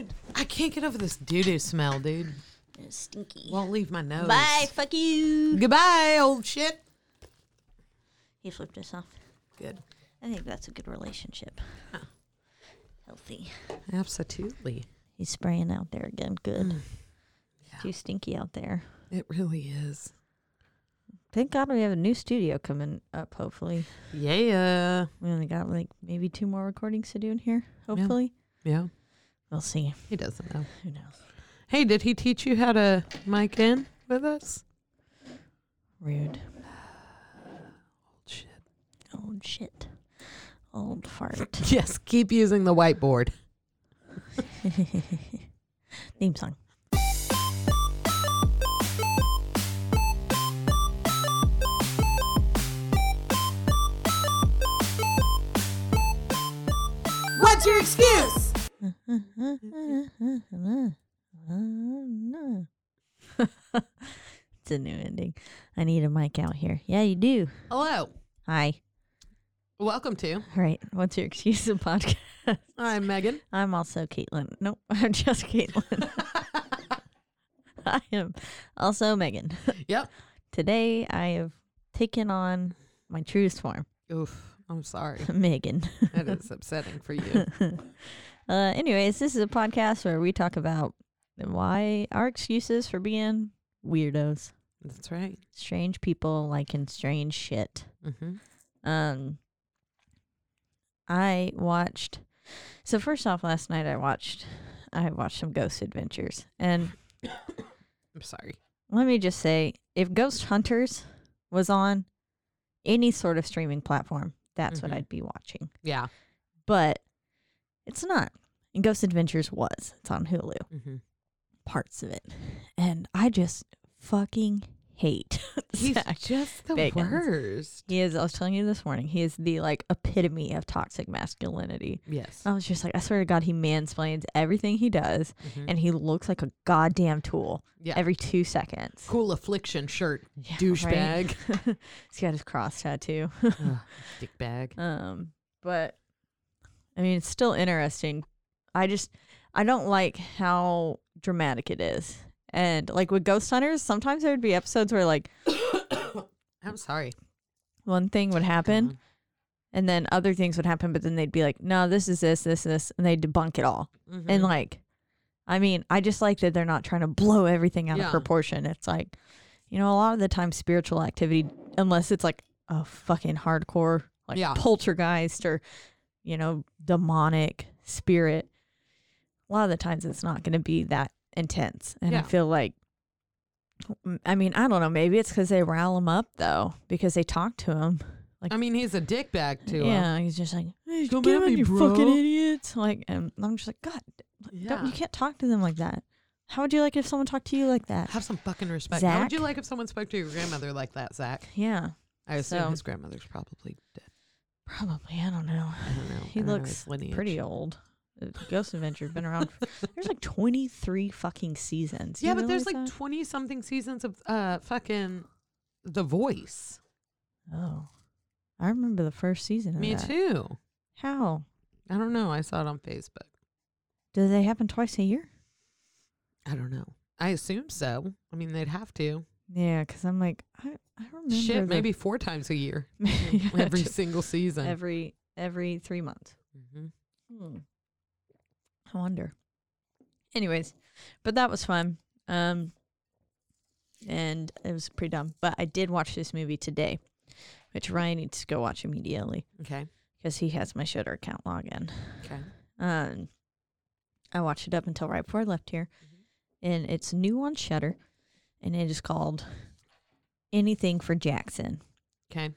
Dude, I can't get over this doo doo smell, dude. It's stinky. Won't leave my nose. Bye. Fuck you. Goodbye, old shit. He flipped us off. Good. I think that's a good relationship. Healthy. Absolutely. He's spraying out there again. Good. Mm. Too stinky out there. It really is. Thank God we have a new studio coming up. Hopefully, Yeah. we only got like maybe two more recordings to do in here. Hopefully, Yeah. We'll see. He doesn't know. Who knows? Hey, did he teach you how to mic in with us? Rude. Old shit. Old shit. Old fart. Yes, keep using the whiteboard. Theme song. What's your excuse? it's a new ending. I need a mic out here. Yeah, you do. Hello. Hi. Welcome to. All right. What's your excuse of podcast? I'm Megan. I'm also Caitlin. Nope, I'm just Caitlin. I am also Megan. Yep. Today I have taken on my truest form, Oof. I'm sorry. Megan. That is upsetting for you. Uh, anyways, this is a podcast where we talk about why our excuses for being weirdos, That's right. strange people liking strange shit. Mm-hmm. Um, I watched. So first off, last night I watched. I watched some Ghost Adventures, and I'm sorry. let me just say, if Ghost Hunters was on any sort of streaming platform, that's what Mhm. I'd be watching. Yeah. But it's not. And Ghost Adventures was. It's on Hulu. Mm-hmm. Parts of it, and I just fucking hate He's Zach. just the Bagans. worst. He is. I was telling you this morning. He is the like epitome of toxic masculinity. Yes. I was just like, I swear to God, he mansplains everything he does, Mhm. and he looks like a goddamn tool yeah. every two seconds. cool affliction shirt, Yeah, douchebag. right? He's got his cross tattoo. Dick bag. um, but I mean, it's still interesting. I just, I don't like how dramatic it is. And like with Ghost Hunters, sometimes there would be episodes where like I'm sorry. one thing would happen, and then other things would happen, but then they'd be like, no, this is this, this, this, and they debunk it all. Mhm. And like, I mean, I just like that they're not trying to blow everything out Yeah. of proportion. It's like, you know, a lot of the time, spiritual activity, unless it's like a fucking hardcore, like Yeah. poltergeist or, you know, demonic spirit, a lot of the times it's not going to be that intense. And I feel like, I mean, I don't know. Maybe it's because they rile him up though, because they talk to him. Like, I mean, he's a dick bag too. yeah, he's just like, hey, Come at me, you fucking bro." idiots. Like, and I'm just like, God, don't, Yeah. you can't talk to them like that. How would you like if someone talked to you like that? Have some fucking respect. How would you like if someone spoke to your grandmother like that, Zach? Yeah, I assume So- his grandmother's probably dead. probably. I don't know. I don't know. He don't looks lineage. pretty old. Uh, Ghost Adventure's been around. For, there's like 23 fucking seasons. Yeah, You but there's like that? twenty something seasons of uh fucking The Voice. oh, I remember the first season. Of Me that. too. How I don't know. I saw it on Facebook. do they happen twice a year? I don't know. I assume so. I mean, they'd have to. Yeah, because I'm like, I, I remember. Shit, the- maybe four times a year. Every single season. every every three months. hmm Hmm. I wonder. Anyways, but that was fun. Um, and it was pretty dumb. But I did watch this movie today, which Ryan needs to go watch immediately Okay. because he has my Shudder account login. Okay. Um, I watched it up until right before I left here, and it's new on Shudder, and it is called Anything for Jackson. Okay.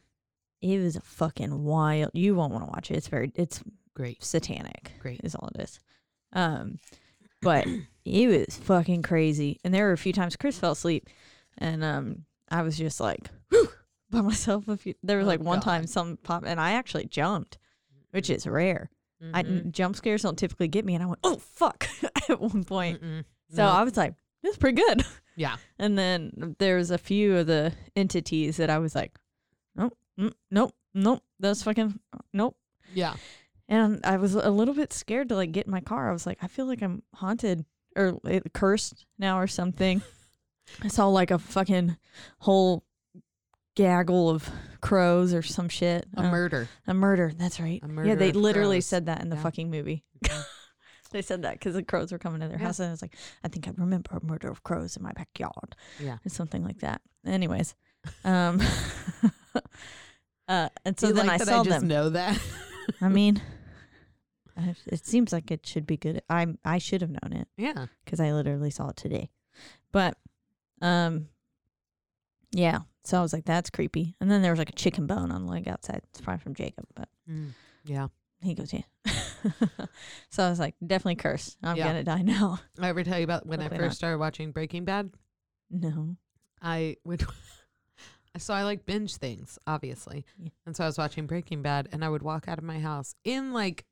It was a fucking wild. You won't want to watch it. It's very. It's Great. satanic. Great. is all it is. Um, but it was fucking crazy. And there were a few times Chris fell asleep, and um, I was just like whew, by myself. A few. There was Oh, like one God. time some pop, and I actually jumped, which is rare. I Mhm. jump scares don't typically get me, and I went oh fuck at one point. Mm-mm. So No. I was like, this is pretty good. yeah. And then there was a few of the entities that I was like, nope, mm, nope, nope, that's fucking nope. Yeah. And I was a little bit scared to like get in my car. I was like, I feel like I'm haunted or uh, cursed now or something. I saw like a fucking whole gaggle of crows or some shit. A Uh, murder. a murder. That's right. A yeah, they literally crows. said that in the Yeah. fucking movie. they said that because the crows were coming to their Yeah. house, and I was like, I think I remember a murder of crows in my backyard, Yeah. or something like that. Anyways, um, uh, and so then like I saw I just them. know that. I mean, it seems like it should be good. I I should have known it yeah. because I literally saw it today. But, um, yeah. So I was like, that's creepy. And then there was like a chicken bone on the leg outside. It's probably from Jacob, but Mm. Yeah. he goes, yeah. so I was like, definitely curse. I'm Yeah. gonna die now. I ever tell you about when I first not. started watching Breaking Bad? No. I would. so I like binge things, obviously. Yeah. And so I was watching Breaking Bad, and I would walk out of my house in like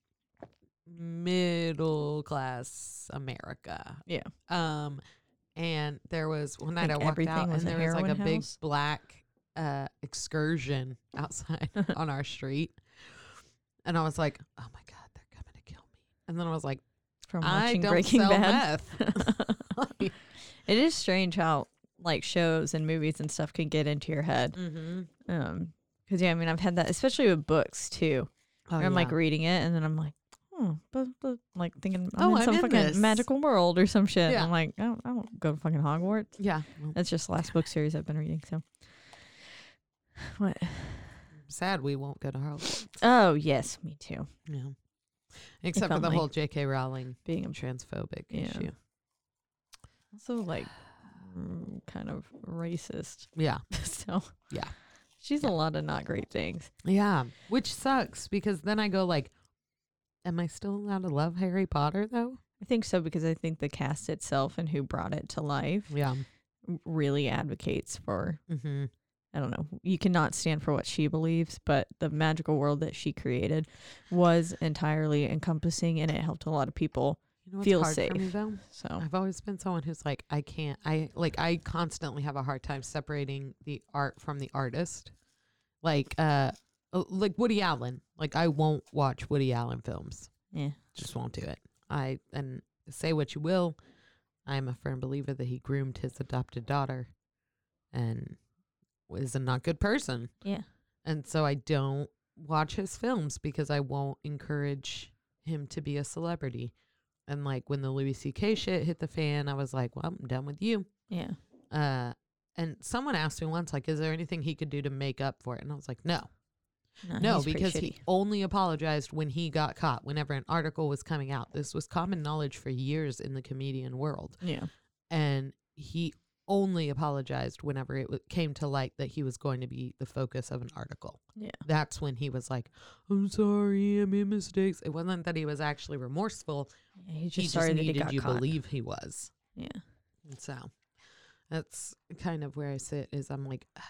middle class America. Yeah. Um, and there was one night Like I walked out, and there was like a heroin big black uh excursion outside on our street, and I was like, "Oh my god, they're coming to kill me!" And then I was like, From "I watching Breaking Bad. meth." it is strange how like shows and movies and stuff can get into your head. mm-hmm. Um, because yeah, I mean, I've had that, especially with books too. Oh, I'm like reading it, and then I'm like, oh, but, but like thinking I'm Oh, in I'm some in fucking this. magical world or some shit. Yeah. I'm like, I don't, I don't go to fucking Hogwarts. yeah. That's just the last book series I've been reading. So, what? sad we won't go to Hogwarts. Oh yes, me too. Yeah. Except for the only. whole J.K. Rowling Being a transphobic Yeah. issue. also like kind of racist. Yeah. so Yeah. she's Yeah. a lot of not great things. Yeah. Which sucks because then I go like, am I still allowed to love Harry Potter though? I think so because I think the cast itself and who brought it to life Yeah. really advocates for Mm-hmm. I don't know. You cannot stand for what she believes, but the magical world that she created was entirely encompassing and it helped a lot of people. You know Feel for me safe. though? So, I've always been someone who's like, I can't, I like, I constantly have a hard time separating the art from the artist. Like, uh, uh, like Woody Allen. Like, I won't watch Woody Allen films. yeah. Just won't do it. I, and say what you will, I'm a firm believer that he groomed his adopted daughter and was a not good person. Yeah. And so I don't watch his films because I won't encourage him to be a celebrity. And like when the Louis C.K. shit hit the fan, I was like, well, I'm done with you. Yeah. Uh, and someone asked me once, like, is there anything he could do to make up for it? And I was like, no, no, pretty because he only apologized when he got caught, whenever an article was coming out. This was common knowledge for years in the comedian world. Yeah. And he only apologized whenever it w- came to light that he was going to be the focus of an article. Yeah. That's when he was like, I'm sorry, I made mistakes. It wasn't that he was actually remorseful. Yeah he just just sorry he needed you caught. believe he was. Yeah. And so that's kind of where I sit is I'm like, I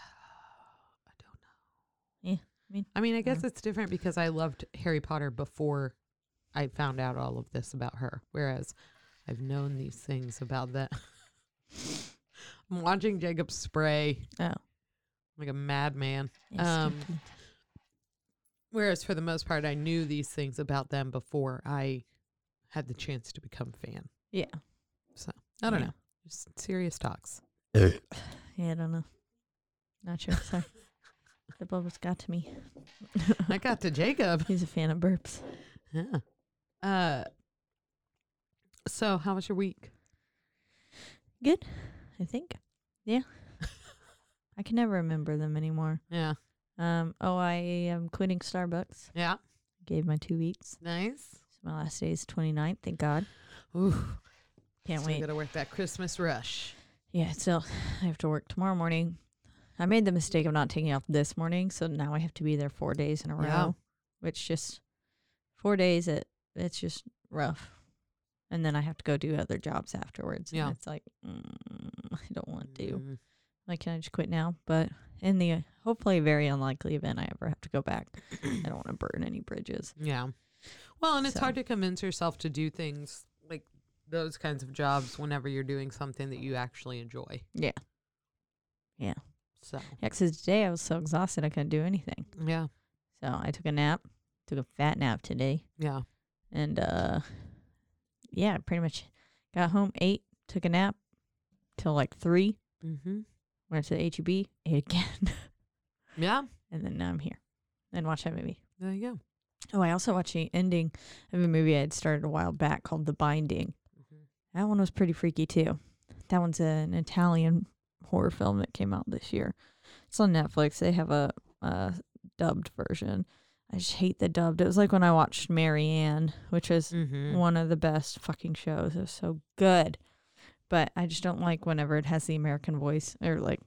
don't know. Yeah, I mean, I mean, I guess yeah. it's different because I loved Harry Potter before I found out all of this about her. Whereas I've known these things about that. I'm watching Jacob spray Oh. like a madman. Um. Whereas for the most part, I knew these things about them before I had the chance to become a fan. yeah. So I don't Yeah. know. Just serious talks. Yeah, I don't know. Not sure. Sorry. the bubbles got to me. I got to Jacob. He's a fan of burps. Yeah. Uh So, how was your week? Good, I think. Yeah. I can never remember them anymore. Yeah. Um. Oh, I am quitting Starbucks. Yeah. Gave my two weeks. Nice. My last day is 29th. Thank God. Ooh. Can't Still wait. gotta work that Christmas rush. Yeah. Still, I have to work tomorrow morning. I made the mistake of not taking off this morning, so now I have to be there four days in a row, Yeah. which just four days. It it's just rough. And then I have to go do other jobs afterwards. Yeah. And it's like mm, I don't want to. Mm. Like, can I just quit now? But in the hopefully very unlikely event I ever have to go back, I don't want to burn any bridges. Yeah. Well, and it's So- hard to convince yourself to do things like those kinds of jobs whenever you're doing something that you actually enjoy. Yeah. Yeah. So, Yeah, because today I was so exhausted I couldn't do anything. yeah. So I took a nap, took a fat nap today, Yeah. and uh, yeah, pretty much got home, ate, took a nap till like three, Mm-hmm. went to the HEB, ate again, Yeah. and then now I'm here and watch that movie. There you go. Oh, I also watched the ending of a movie I had started a while back called The Binding. That one was pretty freaky too. That one's an Italian horror film that came out this year. It's on Netflix. They have a, a dubbed version. I just hate the dubbed. It was like when I watched Marianne, which was Mm-hmm. one of the best fucking shows. It was so good. But I just don't like whenever it has the American voice or like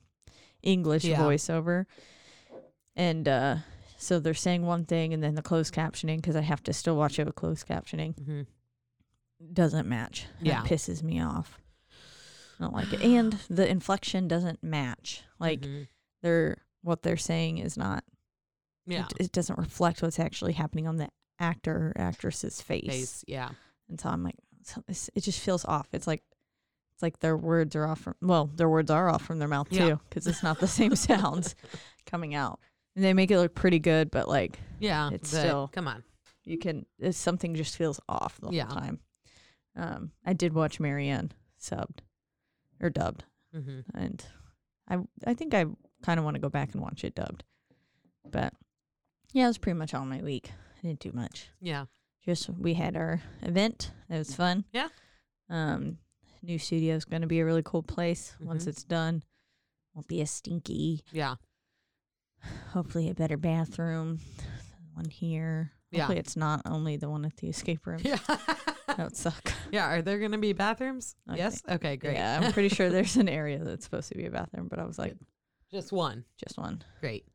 English Yeah. voiceover. And uh so they're saying one thing and then the closed captioning because I have to still watch it with closed captioning Mm-hmm. doesn't match. That Yeah. pisses me off. I don't like it. And the inflection doesn't match. Like Mhm. they're what they're saying is not yeah. it, it doesn't reflect what's actually happening on the actor or actress's face. Face. Yeah. And so I'm like it just feels off. It's like it's like their words are off from well, their words are off from their mouth Yeah. too because it's not the same sounds coming out. And they make it look pretty good, but like Yeah. It's but still- Come on. you can it's something just feels off the Yeah. whole time. Um, I did watch Marianne subbed or dubbed, Mm-hmm. and I I think I kind of want to go back and watch it dubbed. But yeah, it was pretty much all my week. I didn't do much. Yeah. Just we had our event. It was fun. Yeah. Um, new studio is going to be a really cool place once Mhm. it's done. Won't be as stinky. Yeah. Hopefully, a better bathroom. One here. Yeah. Hopefully, it's not only the one at the escape room. Yeah. That would suck. yeah. Are there going to be bathrooms? I yes. Okay. Great. Yeah, I'm pretty sure there's an area that's supposed to be a bathroom, but I was like, Just one. just one. Great.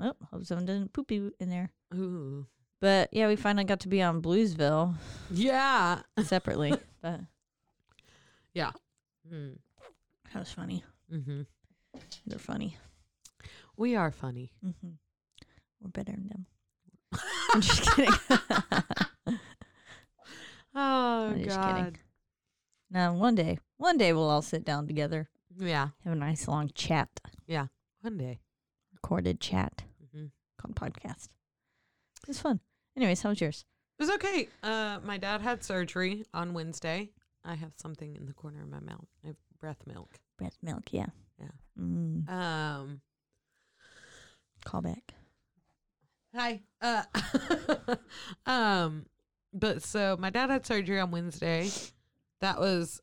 Oh, hope someone doesn't poopy in there. Ooh. But yeah, we finally got to be on Bluesville Yeah. separately, but yeah. Mm. that was funny. Mm-hmm. They're funny. We are funny. hmm We're better than them. I'm just kidding. Oh I'm just God. kidding. now, one day, one day we'll all sit down together, Yeah. have a nice long chat, Yeah. One day. recorded chat Mm-hmm. called podcast. It was fun. Anyways, how was yours? It was okay. Uh, my dad had surgery on Wednesday. I have something in the corner of my mouth. I have breath milk. Breast milk, yeah. Yeah. Mm, Um. Call back. Hi. Uh. um. But so my dad had surgery on Wednesday. That was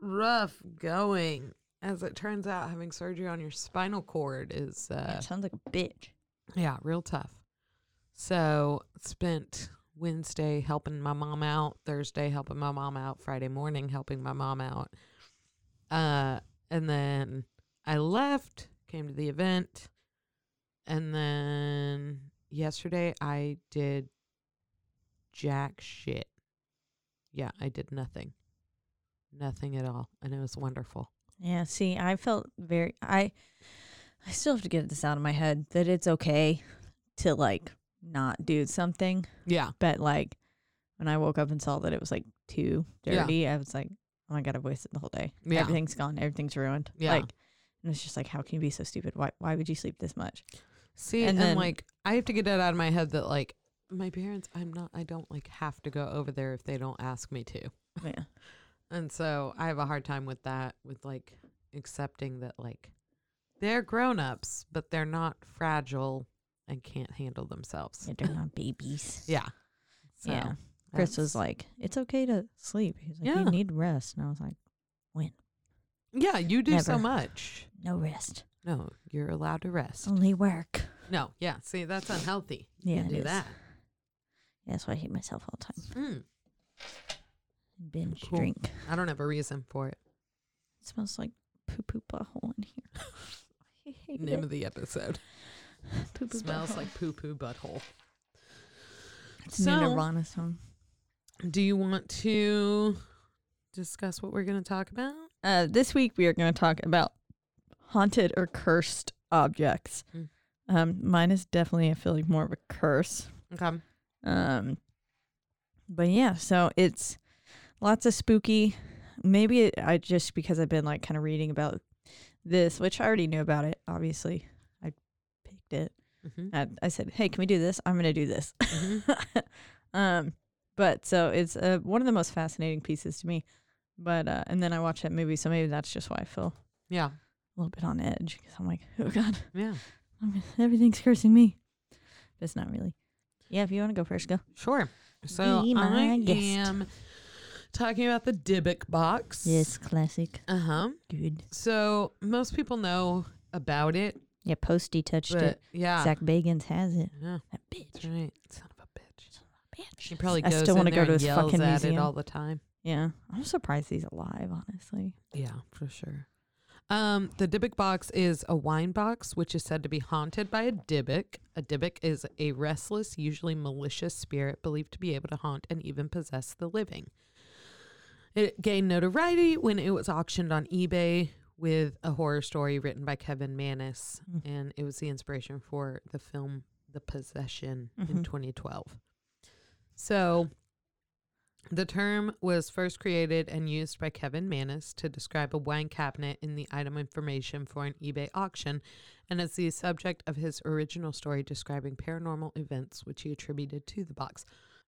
rough going. As it turns out, having surgery on your spinal cord is uh, sounds like a bitch. Yeah, real tough. So spent Wednesday helping my mom out, Thursday helping my mom out, Friday morning helping my mom out. Uh and then I left, came to the event, and then yesterday I did jack shit. Yeah, I did nothing. Nothing at all. And it was wonderful. Yeah, see, I felt very I I still have to get this out of my head that it's okay to like not do something, Yeah. but like when I woke up and saw that it was like too Yeah. dirty, I was like, "Oh my god, I've wasted the whole day. Yeah. Everything's gone. Everything's ruined." Yeah. Like, and it's just like, how can you be so stupid? Why? Why would you sleep this much? See, And and, then- like I have to get that out of my head that like my parents, I'm not, I don't like have to go over there if they don't ask me to, Yeah, and so I have a hard time with that, with like accepting that like they're grown ups, but they're not fragile and can't handle themselves. yeah they're not babies. Yeah, so Yeah. Chris was like, "It's okay to sleep." He's like, Yeah. "You need rest," and I was like, "When?" Yeah, you do so much. "No rest, No, you're allowed to rest. only work." No, yeah. See, that's unhealthy. You Yeah, can't do is. that. Yeah, that's why I hate myself all the time. Mm, Binge Cool. drink. I don't have a reason for it. It smells like poo poo butthole in here. I hate Name it. of the episode. Poo poo Smells butthole. like poo poo butthole. It's So- Nirvana song. Do you want to discuss what we're going to talk about? Uh, this week we are going to talk about haunted or cursed objects. Mm. Um, mine is definitely I feel like more of a curse. Okay. Um, but yeah, so it's lots of spooky. Maybe it, I just because I've been like kind of reading about this, which I already knew about it. Obviously, I picked it. Mm-hmm. I, I said, "Hey, can we do this? I'm going to do this." Mhm. um, but so it's uh, one of the most fascinating pieces to me. But uh, and then I watched that movie, so maybe that's just why I feel Yeah. A little bit on edge because I'm like, oh god, Yeah. I'm, everything's cursing me. But it's not really. Yeah, if you want to go first, go. Sure. So Be I guest. am talking about the Dybbuk box. Yes, classic. Uh huh. Good. So most people know about it, Yeah, Posty touched but it. yeah. Zach Bagans has it. Yeah. That bitch. That's right. Son of a bitch. Bitch. He probably I goes still want wanna go to his fucking museum. it all the time. Yeah, I'm surprised he's alive. Honestly. Yeah, for sure. Um, the Dybbuk box is a wine box which is said to be haunted by a Dybbuk. A Dybbuk is a restless, usually malicious spirit believed to be able to haunt and even possess the living. It gained notoriety when it was auctioned on eBay with a horror story written by Kevin Mannis, Mm. and it was the inspiration for the film The Possession in Mhm. 2012. So, the term was first created and used by Kevin Mannis to describe a wine cabinet in the item information for an eBay auction, and as the subject of his original story describing paranormal events which he attributed to the box.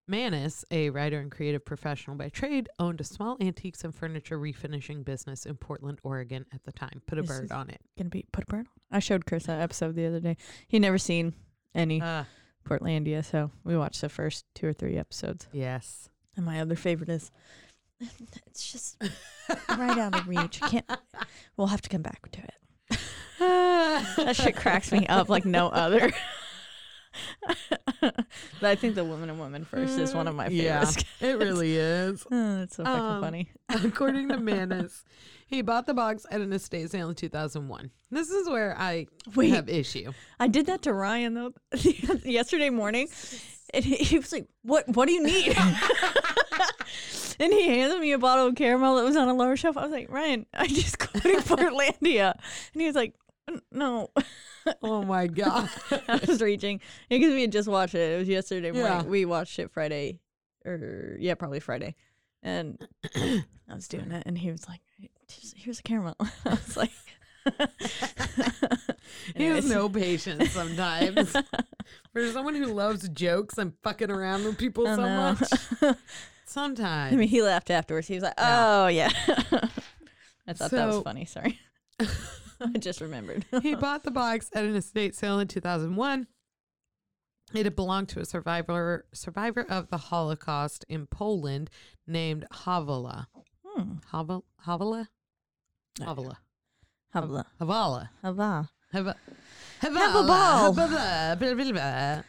Mannis, a writer and creative professional by trade, owned a small antiques and furniture refinishing business in Portland, Oregon at the time. Put a This bird on it. Gonna be put a bird on. I showed Chris that episode the other day. He never seen any Uh, Portlandia, so we watched the first two or three episodes. yes. And my other favorite is it's just right out of reach. Can't we'll have to come back to it. That shit cracks me up like no other. but I think the woman and woman first is one of my favorites. Yeah, it really is. oh, it's so fucking Um, funny. According to Mannis, he bought the box at an estate sale in 2001. This is where I Wait. have issue. I did that to Ryan though yesterday morning, and he, he was like, "What? What do you need?" and he handed me a bottle of caramel that was on a lower shelf. I was like, "Ryan, I just quoted Portlandia," and he was like, "No." Oh my god. I was reaching because we had just watched it. It was yesterday morning. Yeah. We watched it Friday, or yeah, probably Friday, and I was doing it, and he was like, "Here's- "Here's a caramel." I was like. He has no patience sometimes. For someone who loves jokes and fucking around with people so know. much. Sometimes. I mean, he laughed afterwards. He was like, "Oh yeah." I thought that was So- funny. Sorry, I just remembered. he bought the box at an estate sale in 2001. It had belonged to a survivor survivor of the Holocaust in Poland named Havala. hmm. Havel, Havala? No. Havala. Havla, Havala. hava. Have a, have Have a ball. Blah, blah, blah, blah.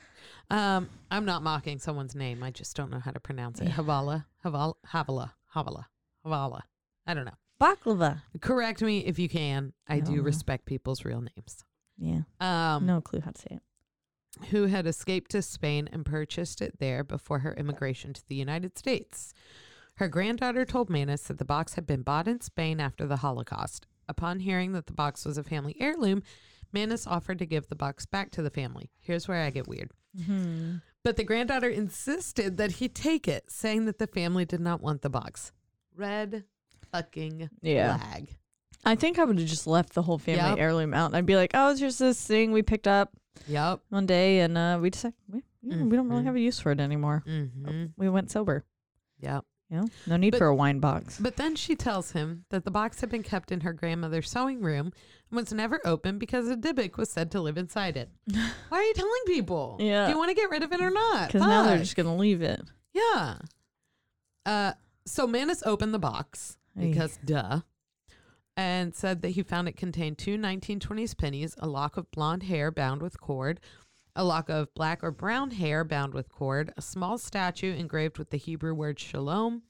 Um, I'm not mocking someone's name. I just don't know how to pronounce it. Havala. Havala. Havala. Havala. Havala. I don't know. Baklava. Correct me if you can. I do respect people's real names. Yeah, Um, no clue how to say it. who had escaped to Spain and purchased it there before her immigration to the United States. Her granddaughter told Mannis that the box had been bought in Spain after the Holocaust. Upon hearing that the box was a family heirloom, Mannis offered to give the box back to the family. Here's where I get weird. Mm-hmm. But the granddaughter insisted that he take it, saying that the family did not want the box. Red fucking Yeah. flag. I think I would have just left the whole family Yep. heirloom out. I'd be like, "Oh, it's just this thing we picked up Yep. one day, and uh, we decided we, know, we don't really Mhm. have a use for it anymore. Mm-hmm. We went sober. Yep. Know, no need But- for a wine box. But then she tells him that the box had been kept in her grandmother's sewing room and was never opened because a Dybbuk was said to live inside it. Why are you telling people? Yeah. Do you want to get rid of it or not? Because now they're just gonna leave it. Yeah. Uh, so Mannis opened the box Ay. because duh, and said that he found it contained two 1920s pennies, a lock of blonde hair bound with cord, a lock of black or brown hair bound with cord, a small statue engraved with the Hebrew word shalom,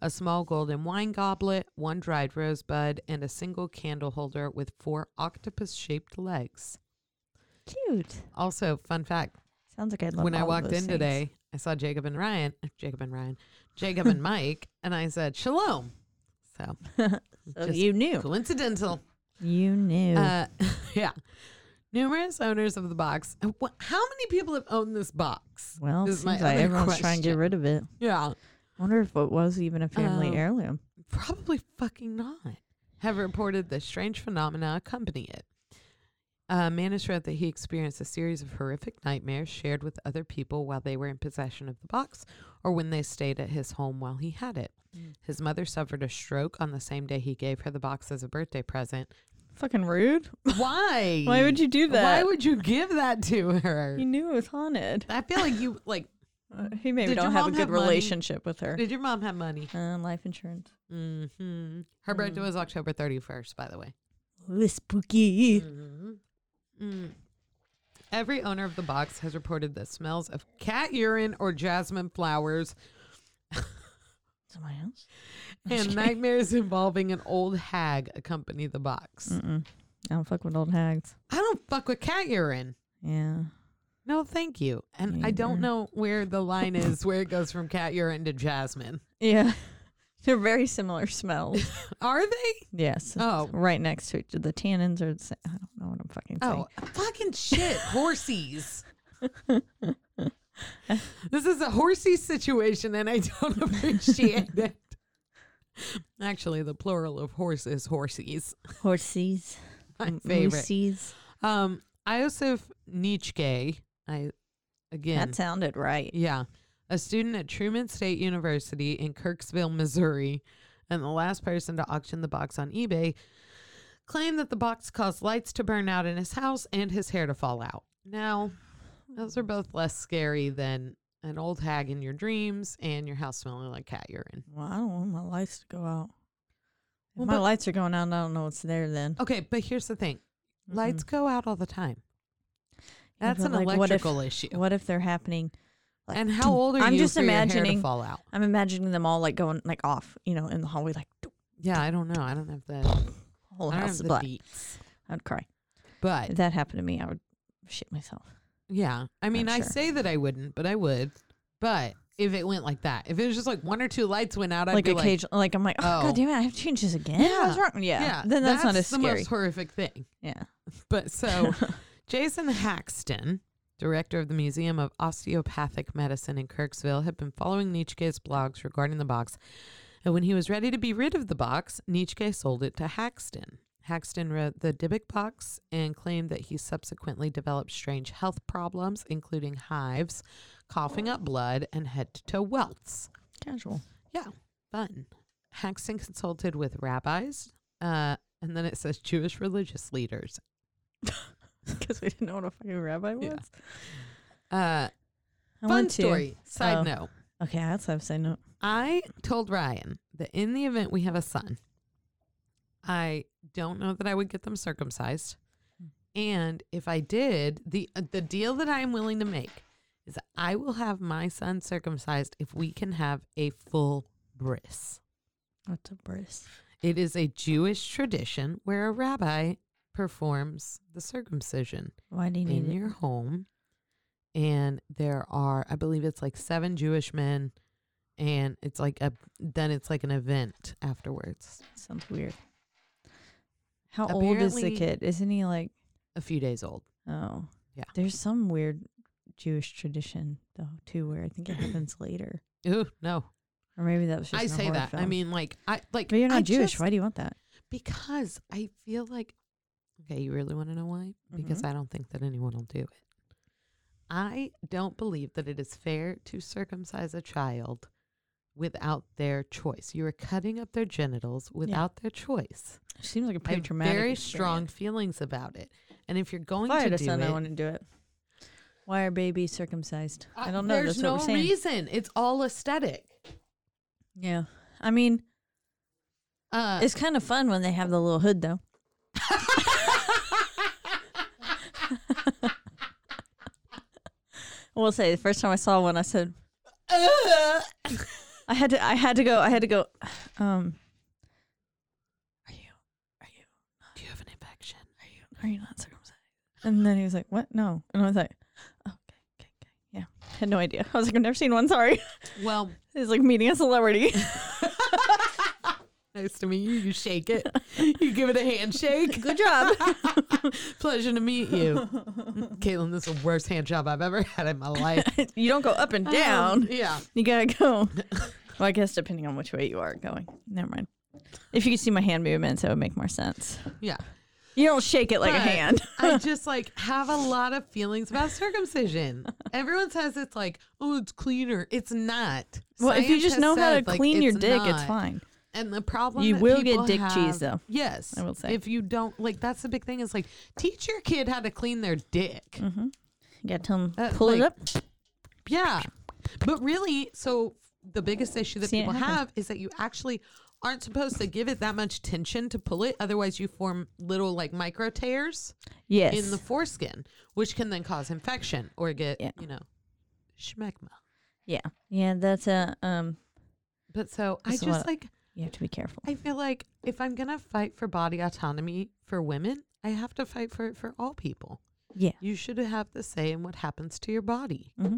a small golden wine goblet, one dried rosebud, and a single candle holder with four octopus shaped legs. Cute. Also, fun fact Sounds like I'd love when I walked in things. today, I saw Jacob and Ryan, Jacob and Ryan, Jacob and Mike, and I said, Shalom. So, So you knew. coincidental. You knew. Uh, yeah. Numerous owners of the box. How many people have owned this box? well, it is my seems like everyone's trying to get rid of it. Yeah. wonder if it was even a family Um, heirloom. Probably fucking not. Have reported the strange phenomena accompany it. Uh, Mannis wrote that he experienced a series of horrific nightmares shared with other people while they were in possession of the box or when they stayed at his home while he had it. His mother suffered a stroke on the same day he gave her the box as a birthday present. Fucking rude. Why? Why would you do that? Why would you give that to her? He knew it was haunted. I feel like you like. Uh, he maybe Did don't have a mom good have money? relationship with her. Did your mom have money? Uh, life insurance. Mm-hmm. Her birthday was October thirty first, by the way. Ooh, spooky. mm-hmm Every owner of the box has reported that smells of cat urine or jasmine flowers Somebody else? and nightmares involving an old hag accompany the box. Mm-mm. I don't fuck with old hags. I don't fuck with cat urine. Yeah. No, thank you. And I don't know where the line is where it goes from cat urine to jasmine. Yeah. They're very similar smells. Are they? yes. Oh. Right next to each other. The tannins are the same. I don't know what I'm fucking oh, saying. Oh, fucking shit. Horsies. this is a horsey situation and I don't appreciate it. Actually, the plural of horse is horsies. Horsies. My favorite. moosies. Um, Iosif Neitzke, I again, That sounded right. yeah, a student at Truman State University in Kirksville, Missouri, and the last person to auction the box on eBay, claimed that the box caused lights to burn out in his house and his hair to fall out. Now, those are both less scary than an old hag in your dreams and your house smelling like cat urine. Well, I don't want my lights to go out. If Well, my but- lights are going out, and I don't know what's there then. Okay, but here's the thing: mm-hmm. lights go out all the time. That's but, an like, what if- electrical issue. What if they're happening? like, and how old are you? I'm you just hair to imagining. fall out? I'm imagining them all like going like off, you know, in the hallway, like Yeah, I don't know. I don't have the whole house the black. beats. I'd cry. But If that happened to me, I would shit myself. Yeah, I mean, I'm I sure. say that I wouldn't, but I would. But if it went like that, if it was just like one or two lights went out, I'd like be occasionally, like, I'm like, oh, oh. god damn it, I have to change this again. What's Yeah. wrong? Yeah, yeah, then that's, not as the scary. most horrific thing. yeah, But so, Jason Haxton, director of the Museum of Osteopathic Medicine in Kirksville, had been following Neitzke's blogs regarding the box. And when he was ready to be rid of the box, Neitzke sold it to Haxton. Haxton wrote the Dybbuk box and claimed that he subsequently developed strange health problems, including hives, coughing up blood, and head to toe welts. casual. Yeah, fun. Haxton consulted with rabbis, uh, and then it says Jewish religious leaders. Because we didn't know what a fucking rabbi was. Yeah. Uh, fun went to- story. Side oh. note. Okay, that's what I say no. I told Ryan that in the event we have a son, I don't know that I would get them circumcised. And if I did, the uh, the deal that I am willing to make is I will have my son circumcised if we can have a full bris. What's a bris? It is a Jewish tradition where a rabbi performs the circumcision Why do you need in it? your home. And there are, I believe it's like seven Jewish men, and it's like a then it's like an event afterwards. Sounds weird. How old is the Apparently- kid? Isn't he like? A few days old. Oh, Yeah. There's some weird Jewish tradition though too, where I think it happens later, Ooh, no. or maybe that was just. I in a say horror that. I film. mean, like I like. but you're not I Jewish. just- Why do you want that? Because I feel like. Okay, you really want to know why? Because Mhm. I don't think that anyone will do it. I don't believe that it is fair to circumcise a child without their choice. You are cutting up their genitals without their choice. Seems like a pretty traumatic. very strong feelings about it. And if you're going If I to do son, it, I want to do it. Why are babies circumcised? I uh, don't know. There's That's no what we're saying. reason. It's all aesthetic. Yeah. I mean, Uh, it's kind of fun when they have the little hood, though. I will say the first time I saw one, I said, I had to, I had to go, I had to go. Um, are you, are you, do you have an infection? are you, are you not circumcised? And then he was like, what? No. And I was like, oh, okay, okay, okay, yeah. Had no idea. I was like, I've never seen one. Sorry. Well, It's like meeting a celebrity. nice to meet you. You shake it. You give it a handshake. Good job. Pleasure to meet you. Caitlin, this is the worst hand job I've ever had in my life. you don't go up and down. Um, yeah. You gotta go. well, I guess depending on which way you are going. Never mind. If you could see my hand movements, it would make more sense. Yeah. You don't shake it like a hand. I just like have a lot of feelings about circumcision. Everyone says it's like, oh, it's cleaner. It's not. Well, if you just know how to like, clean your dick, it's fine. And the problem You that will get dick have- cheese, though. Yes, I will say. if you don't like, that's the big thing is like teach your kid how to clean their dick. Mm-hmm. You gotta tell them Uh, pull it up. Yeah, but really, so the biggest issue that See people have is that you actually aren't supposed to give it that much tension to pull it. Otherwise, you form little like micro tears Yes. in the foreskin, which can then cause infection or get Yeah. you know schmegma. yeah. Yeah. That's a um. But so I just like You have to be careful. I feel like if I'm gonna fight for body autonomy for women, I have to fight for it for all people. Yeah. You should have the say in what happens to your body, hmm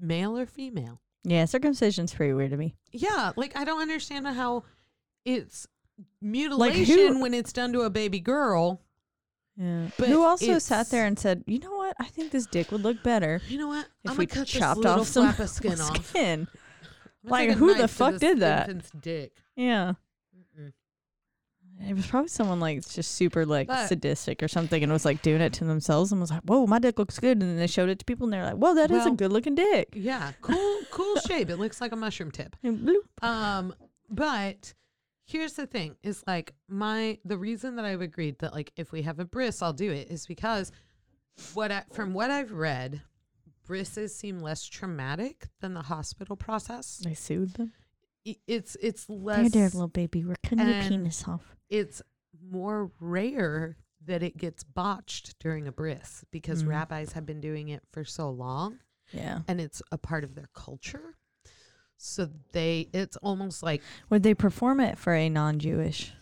male or female. Yeah. Circumcision's pretty weird to me. Yeah, like I don't understand how it's mutilation who- when it's done to a baby girl. Yeah. But Who also sat there and said, "You know what? I think this dick would look better You know what? if I'm we chopped this little off some of skin skin." Gonna Like, who the fuck did that? infant's dick. Yeah. Mm-mm. It was probably someone like just super like But- sadistic or something and was like doing it to themselves and was like, Whoa, my dick looks good and then they showed it to people and they're like, Whoa, that is a good looking dick. Yeah, cool, cool shape. It looks like a mushroom tip. And bloop. Um, but here's the thing: is like my the reason that I've agreed that like if we have a bris, I'll do it is because what I, from what I've read, brises seem less traumatic than the hospital process. They sued them. It's it's less. there, there, little baby, we're cutting your penis off. it's more rare that it gets botched during a bris because Mm. rabbis have been doing it for so long Yeah. and it's a part of their culture. So they, it's almost like, Would they perform it for a non Jewish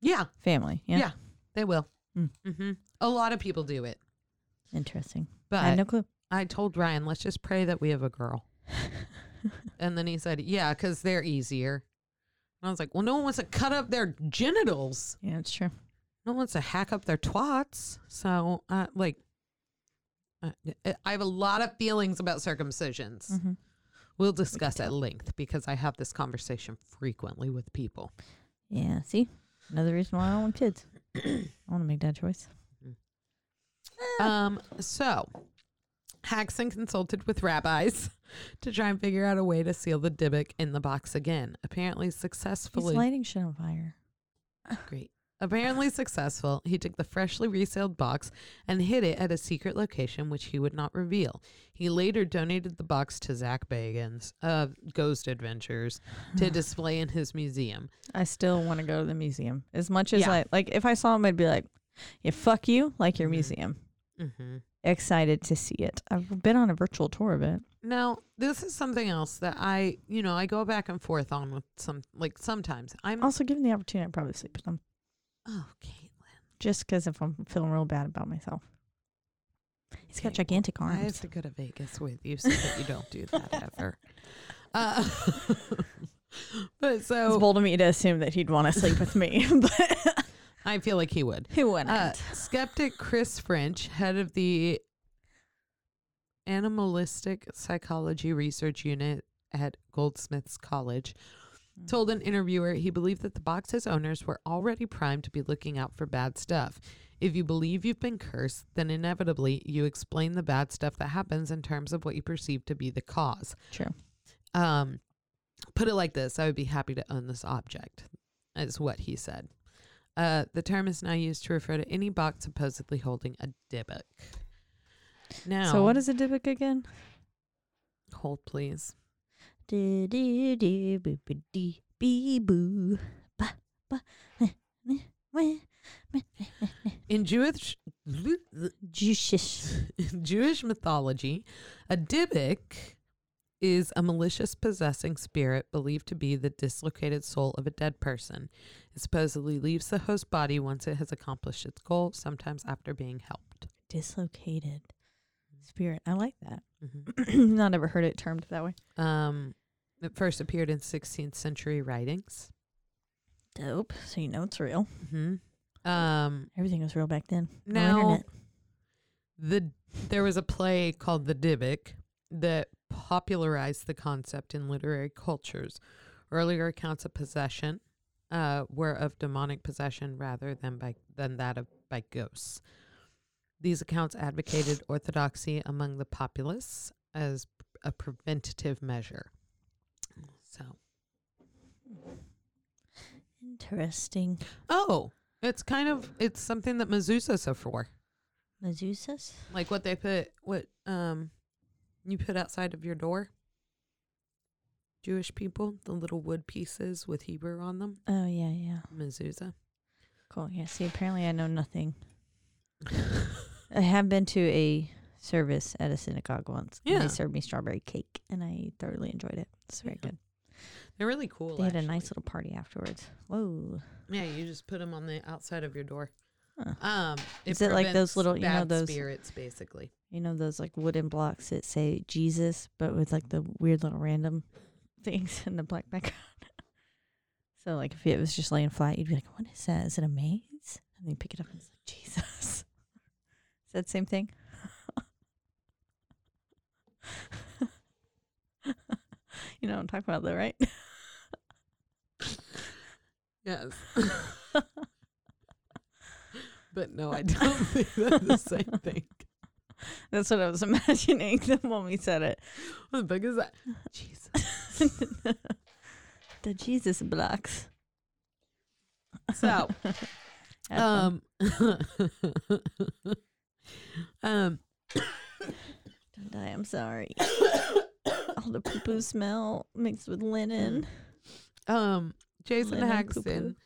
yeah, family? Yeah. Yeah, they will. Mm. hmm A lot of people do it, Interesting. but I had no clue. I told Ryan, let's just pray that we have a girl. and then he said, yeah, because they're easier. And I was like, well, no one wants to cut up their genitals. Yeah, it's true. No one wants to hack up their twats. So, uh, like, uh, I have a lot of feelings about circumcisions. hmm We'll discuss at length because I have this conversation frequently with people. Yeah. See? Another reason why I don't want kids. I want to make that choice. Um, so Haxton consulted with rabbis to try and figure out a way to seal the dybbuk in the box again. Apparently He's successfully. lighting shit on fire. Great. Apparently successful, he took the freshly resealed box and hid it at a secret location which he would not reveal. He later donated the box to Zach Bagans of Ghost Adventures to display in his museum. I still want to go to the museum. As much as Yeah. I like if I saw him I'd be like, Yeah, fuck you, like your Mhm. museum. Mm-hmm. Excited to see it. I've been on a virtual tour of it. Now, this is something else that I, you know, I go back and forth on with some, like sometimes I'm, Also given the opportunity I'd probably sleep with them. oh, Caitlin. Just because if I'm feeling real bad about myself. He's got gigantic I have arms. to go to Vegas with you so that you don't do that ever. Uh, but so It's bold of me to assume that he'd want to sleep with me, but I feel like he would. He wouldn't? Uh, skeptic Chris French, head of the Anomalistic Psychology Research Unit at Goldsmiths College, told an interviewer he believed that the box's owners were already primed to be looking out for bad stuff. If you believe you've been cursed, then inevitably you explain the bad stuff that happens in terms of what you perceive to be the cause. True. Um, put it like this I would be happy to own this object, is what he said. Uh, the term is now used to refer to any box supposedly holding a dybbuk. Now, So what is a dybbuk again? Hold, please. In Jewish in Jewish mythology, a Dybbuk is a malicious possessing spirit believed to be the dislocated soul of a dead person. It supposedly leaves the host body once it has accomplished its goal, sometimes after being helped. Dislocated spirit. I like that. Mhm. Not ever heard it termed that way. Um, it first appeared in 16th century writings. Dope. So you know it's real. hmm Um, Everything was real back then. No Now- internet. the there was a play called The Dybbuk that popularized the concept in literary cultures. Earlier accounts of possession uh, were of demonic possession rather than by than that of by ghosts. These accounts advocated orthodoxy among the populace as a preventative measure. So, Interesting. oh, it's kind of it's something that mezuzahs are for. Mezuzahs? Like what they put, what um, you put outside of your door. Jewish people, the little wood pieces with Hebrew on them, Oh, yeah, yeah. mezuzah. Cool. Yeah. See, apparently I know nothing. I have been to a service at a synagogue once. Yeah. they served me strawberry cake, and I thoroughly enjoyed it. It's very Yeah. good. They're really cool. They had a nice little party afterwards. Whoa. Yeah, you just put them on the outside of your door. Huh. Um, Is it like those little- you know, those- spirits, basically? You know those like wooden blocks that say Jesus, but with like the weird little random things in the black background. so like if it was just laying flat, you'd be like, "What is that? Is it a maze?" And then you pick it up and it's like Jesus. Is that the same thing? you know what I'm talking about, though, right? Yes. But no, I don't think they're the same thing. That's what I was imagining moment we said it. What the fuck is that? Jesus. the Jesus blocks. So, um, um, Don't die. I'm sorry. All the poo poo smell mixed with linen. um, Jason Linen Haxton.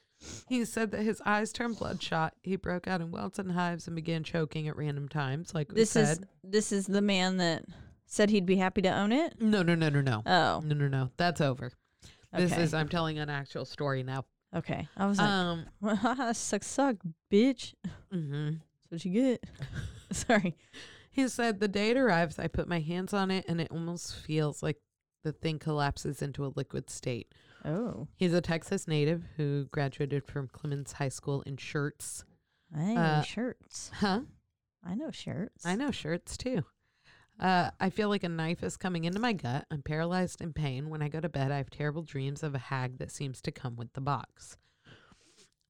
He said that his eyes turned bloodshot. He broke out in welts and hives and began choking at random times, like we This is said. this is the man that said he'd be happy to own it. no, no, no, no, no, Oh, no, no, no. That's over. This is I'm telling an actual story now. okay. I was like, Um, well, suck, suck, bitch. Mm-hmm. That's what you get. sorry. he said the day it arrives, I put my hands on it, and it almost feels like the thing collapses into a liquid state. Oh, He's a Texas native who graduated from Clemens High School in Schertz. I know Uh, Schertz. Huh? I know Schertz. I know Schertz too. Uh, I feel like a knife is coming into my gut. I'm paralyzed in pain. When I go to bed, I have terrible dreams of a hag that seems to come with the box.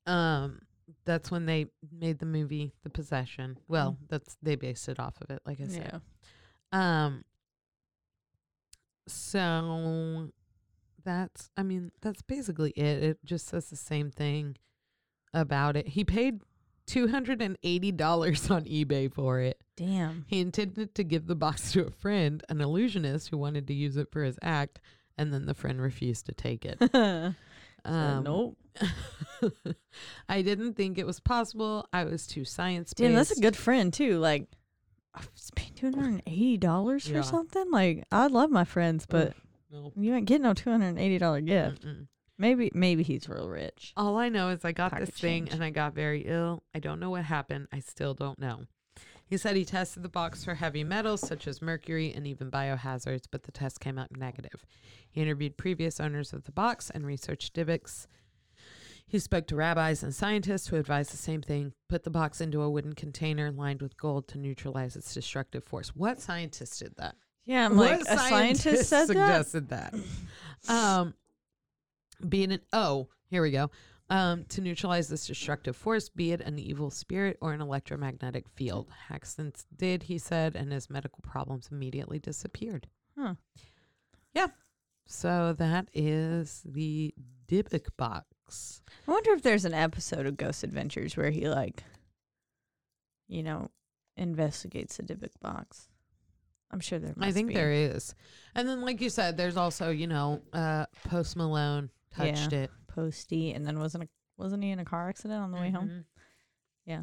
Um, that's when they made the movie The Possession. Well, that's they based it off of it, like I said. Yeah. Um. So that's, I mean, that's basically it. It just says the same thing about it. He paid two hundred and eighty dollars on eBay for it. Damn. He intended to give the box to a friend, an illusionist who wanted to use it for his act, and then the friend refused to take it. Said Um, nope. I didn't think it was possible. I was too science based. Damn, that's a good friend too. Like, I spent two hundred and eighty dollars Yeah. for something. Like, I love my friends, but no. you ain't getting no two hundred and eighty dollar gift. Mm-mm. Maybe, maybe he's real rich. All I know is I got Pocket this thing change. and I got very ill. I don't know what happened. I still don't know. He said he tested the box for heavy metals such as mercury and even biohazards, but the test came out negative. He interviewed previous owners of the box and researched Dybbuk's. He spoke to rabbis and scientists who advised the same thing put the box into a wooden container lined with gold to neutralize its destructive force. What scientist did that? Yeah, I'm like a scientist said that. suggested that. Um, being an oh, here we go. Um, to neutralize this destructive force, be it an evil spirit or an electromagnetic field. Haxton did, he said, and his medical problems immediately disappeared. Huh. Yeah. So that is the Dybbuk box. I wonder if there's an episode of Ghost Adventures where he like, you know, investigates the Dybbuk box. I'm sure there. I think be. there is. And then, like you said, there's also, you know, uh, Post Malone touched it. Posty, and then wasn't a, wasn't he in a car accident on the way home? Yeah,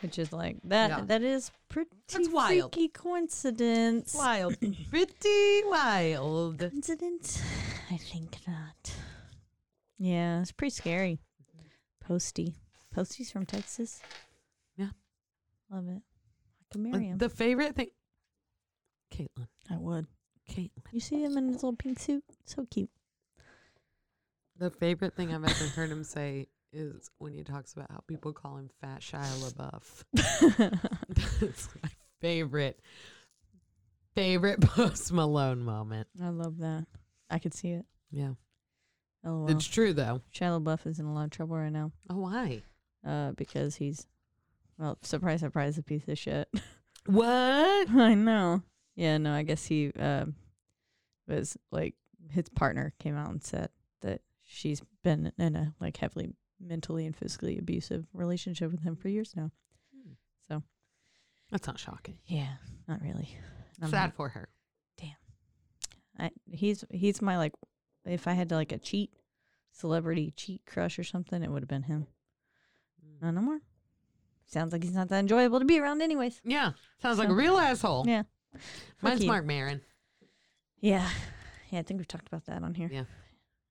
Which is like that. Yeah. That is pretty That's wild. freaky coincidence. Wild. Pretty wild. Coincidence? I think not. Yeah, it's pretty scary. Posty. Posty's from Texas. Yeah. Love it. I can marry him. The favorite thing. Caitlin. I would. Caitlin. You see him in his little pink suit? So cute. The favorite thing I've ever heard him say is when he talks about how people call him Fat Shia LaBeouf. That's my favorite, favorite Post Malone moment. I love that. I could see it. Yeah. LOL. It's true, though. Shia LaBeouf is in a lot of trouble right now. Oh, why? Uh, because he's, well, surprise, surprise, a piece of shit. What? I know. Yeah, no, I guess he um was like his partner came out and said that she's been in a like heavily mentally and physically abusive relationship with him for years now. So That's not shocking. yeah, not really. I'm Sad like, for her. Damn. I, he's he's my like if I had to like a cheat celebrity cheat crush or something, it would have been him. Not no more. Sounds like he's not that enjoyable to be around, anyways. Yeah. Sounds like a real asshole. Yeah. Mine's. Marc Maron. Yeah. Yeah, I think we've talked about that on here. Yeah.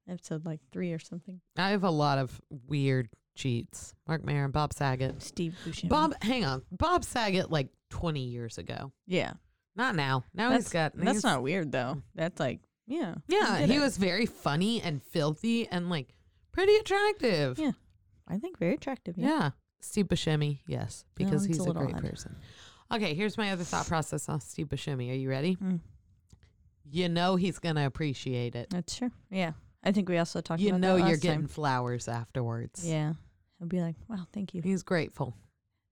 Episode like three or something. I have a lot of weird cheats. Marc Maron, Bob Saget. Steve Buscemi. Bob, hang on. Bob Saget, like 20 years ago. Yeah. Not now. Now that's he's got. that's he's- not weird though. That's like yeah. Yeah, did he was very funny and filthy and like pretty attractive. Yeah. I think very attractive. Yeah. Yeah. Steve Buscemi, yes, because it's he's a a, great odd. person. Okay, here's my other thought process on Steve Buscemi. Are you ready? Mm, You know he's gonna appreciate it. that's true. Yeah. I think we also talked You about know you're getting time. flowers afterwards. Yeah. I'll be like, wow, thank you. He's grateful.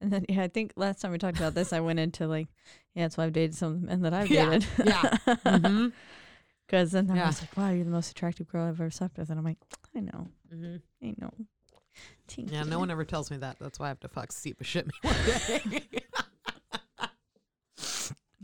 And then yeah, I think last time we talked about this, I went into like, yeah, that's why I've dated some men that I've Yeah, dated. yeah. Because then I was like, wow, you're the most attractive girl I've ever slept with. And I'm like, I know. Mhm. I know. Thank Yeah, no one ever tells me that. That's why I have to fuck Steve Buscemi one day.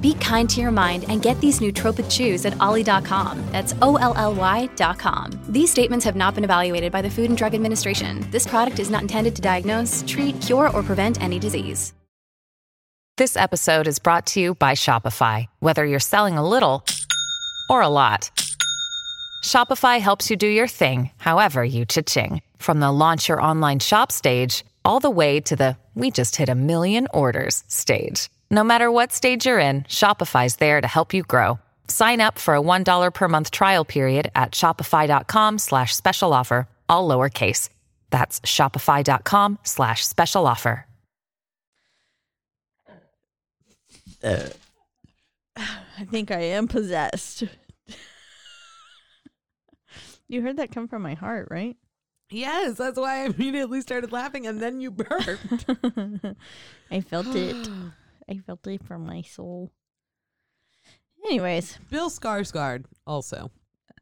Be kind to your mind and get these nootropic chews at olly.com. That's O-L-L-Y.com. These statements have not been evaluated by the Food and Drug Administration. This product is not intended to diagnose, treat, cure, or prevent any disease. This episode is brought to you by Shopify. Whether you're selling a little or a lot, Shopify helps you do your thing, however you cha-ching. From the launch your online shop stage, all the way to the we just hit a million orders stage. No matter what stage you're in, Shopify's there to help you grow. Sign up for a $1 per month trial period at shopify.com slash special offer, all lowercase. That's shopify.com slash special offer. I think I am possessed. you heard that come from my heart, right? yes, that's why I immediately started laughing and then you burped. I felt it. I felt it from my soul. Anyways, Bill Skarsgård also.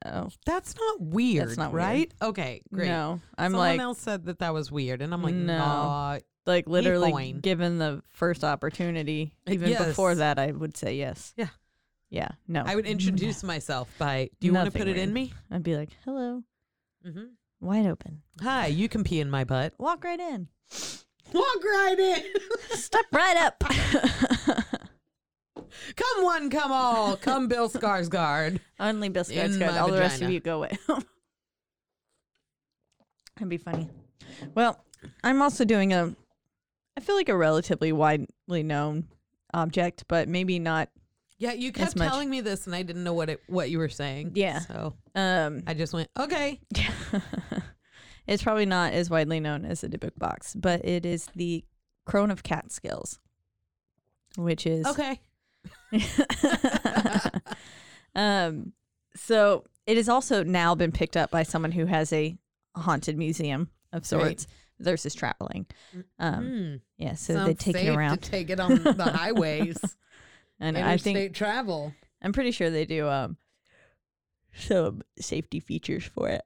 oh That's not weird, That's not weird. right? Okay, great. no, I'm like Someone like else said that that was weird, and I'm like, No. no. like literally fine. given the first opportunity. Uh, Even before that, I would say yes. Yeah. Yeah. No. I would introduce myself by, "Do you want to put it in me?" I'd be like, hello, Mm-hmm. wide open. Hi, you can pee in my butt. Walk right in. Walk right in. Step right up. come one, come all, come Bill Skarsgård. Only Bill Skarsgård. All the rest of you go away. That'd be funny. Well, I'm also doing a, I feel like a relatively widely known object, but maybe not. Yeah, you kept much. telling me this, and I didn't know what it what you were saying. Yeah. so Um, I just went, okay. it's probably not as widely known as the Dybbuk box, but it is the Crone of Catskills, which is Okay. um, so it has also now been picked up by someone who has a haunted museum of sorts, versus traveling. Um, Mm. yeah, so Sounds they take it around. Take it on the highways. and I think Interstate travel. I'm pretty sure they do um some safety features for it.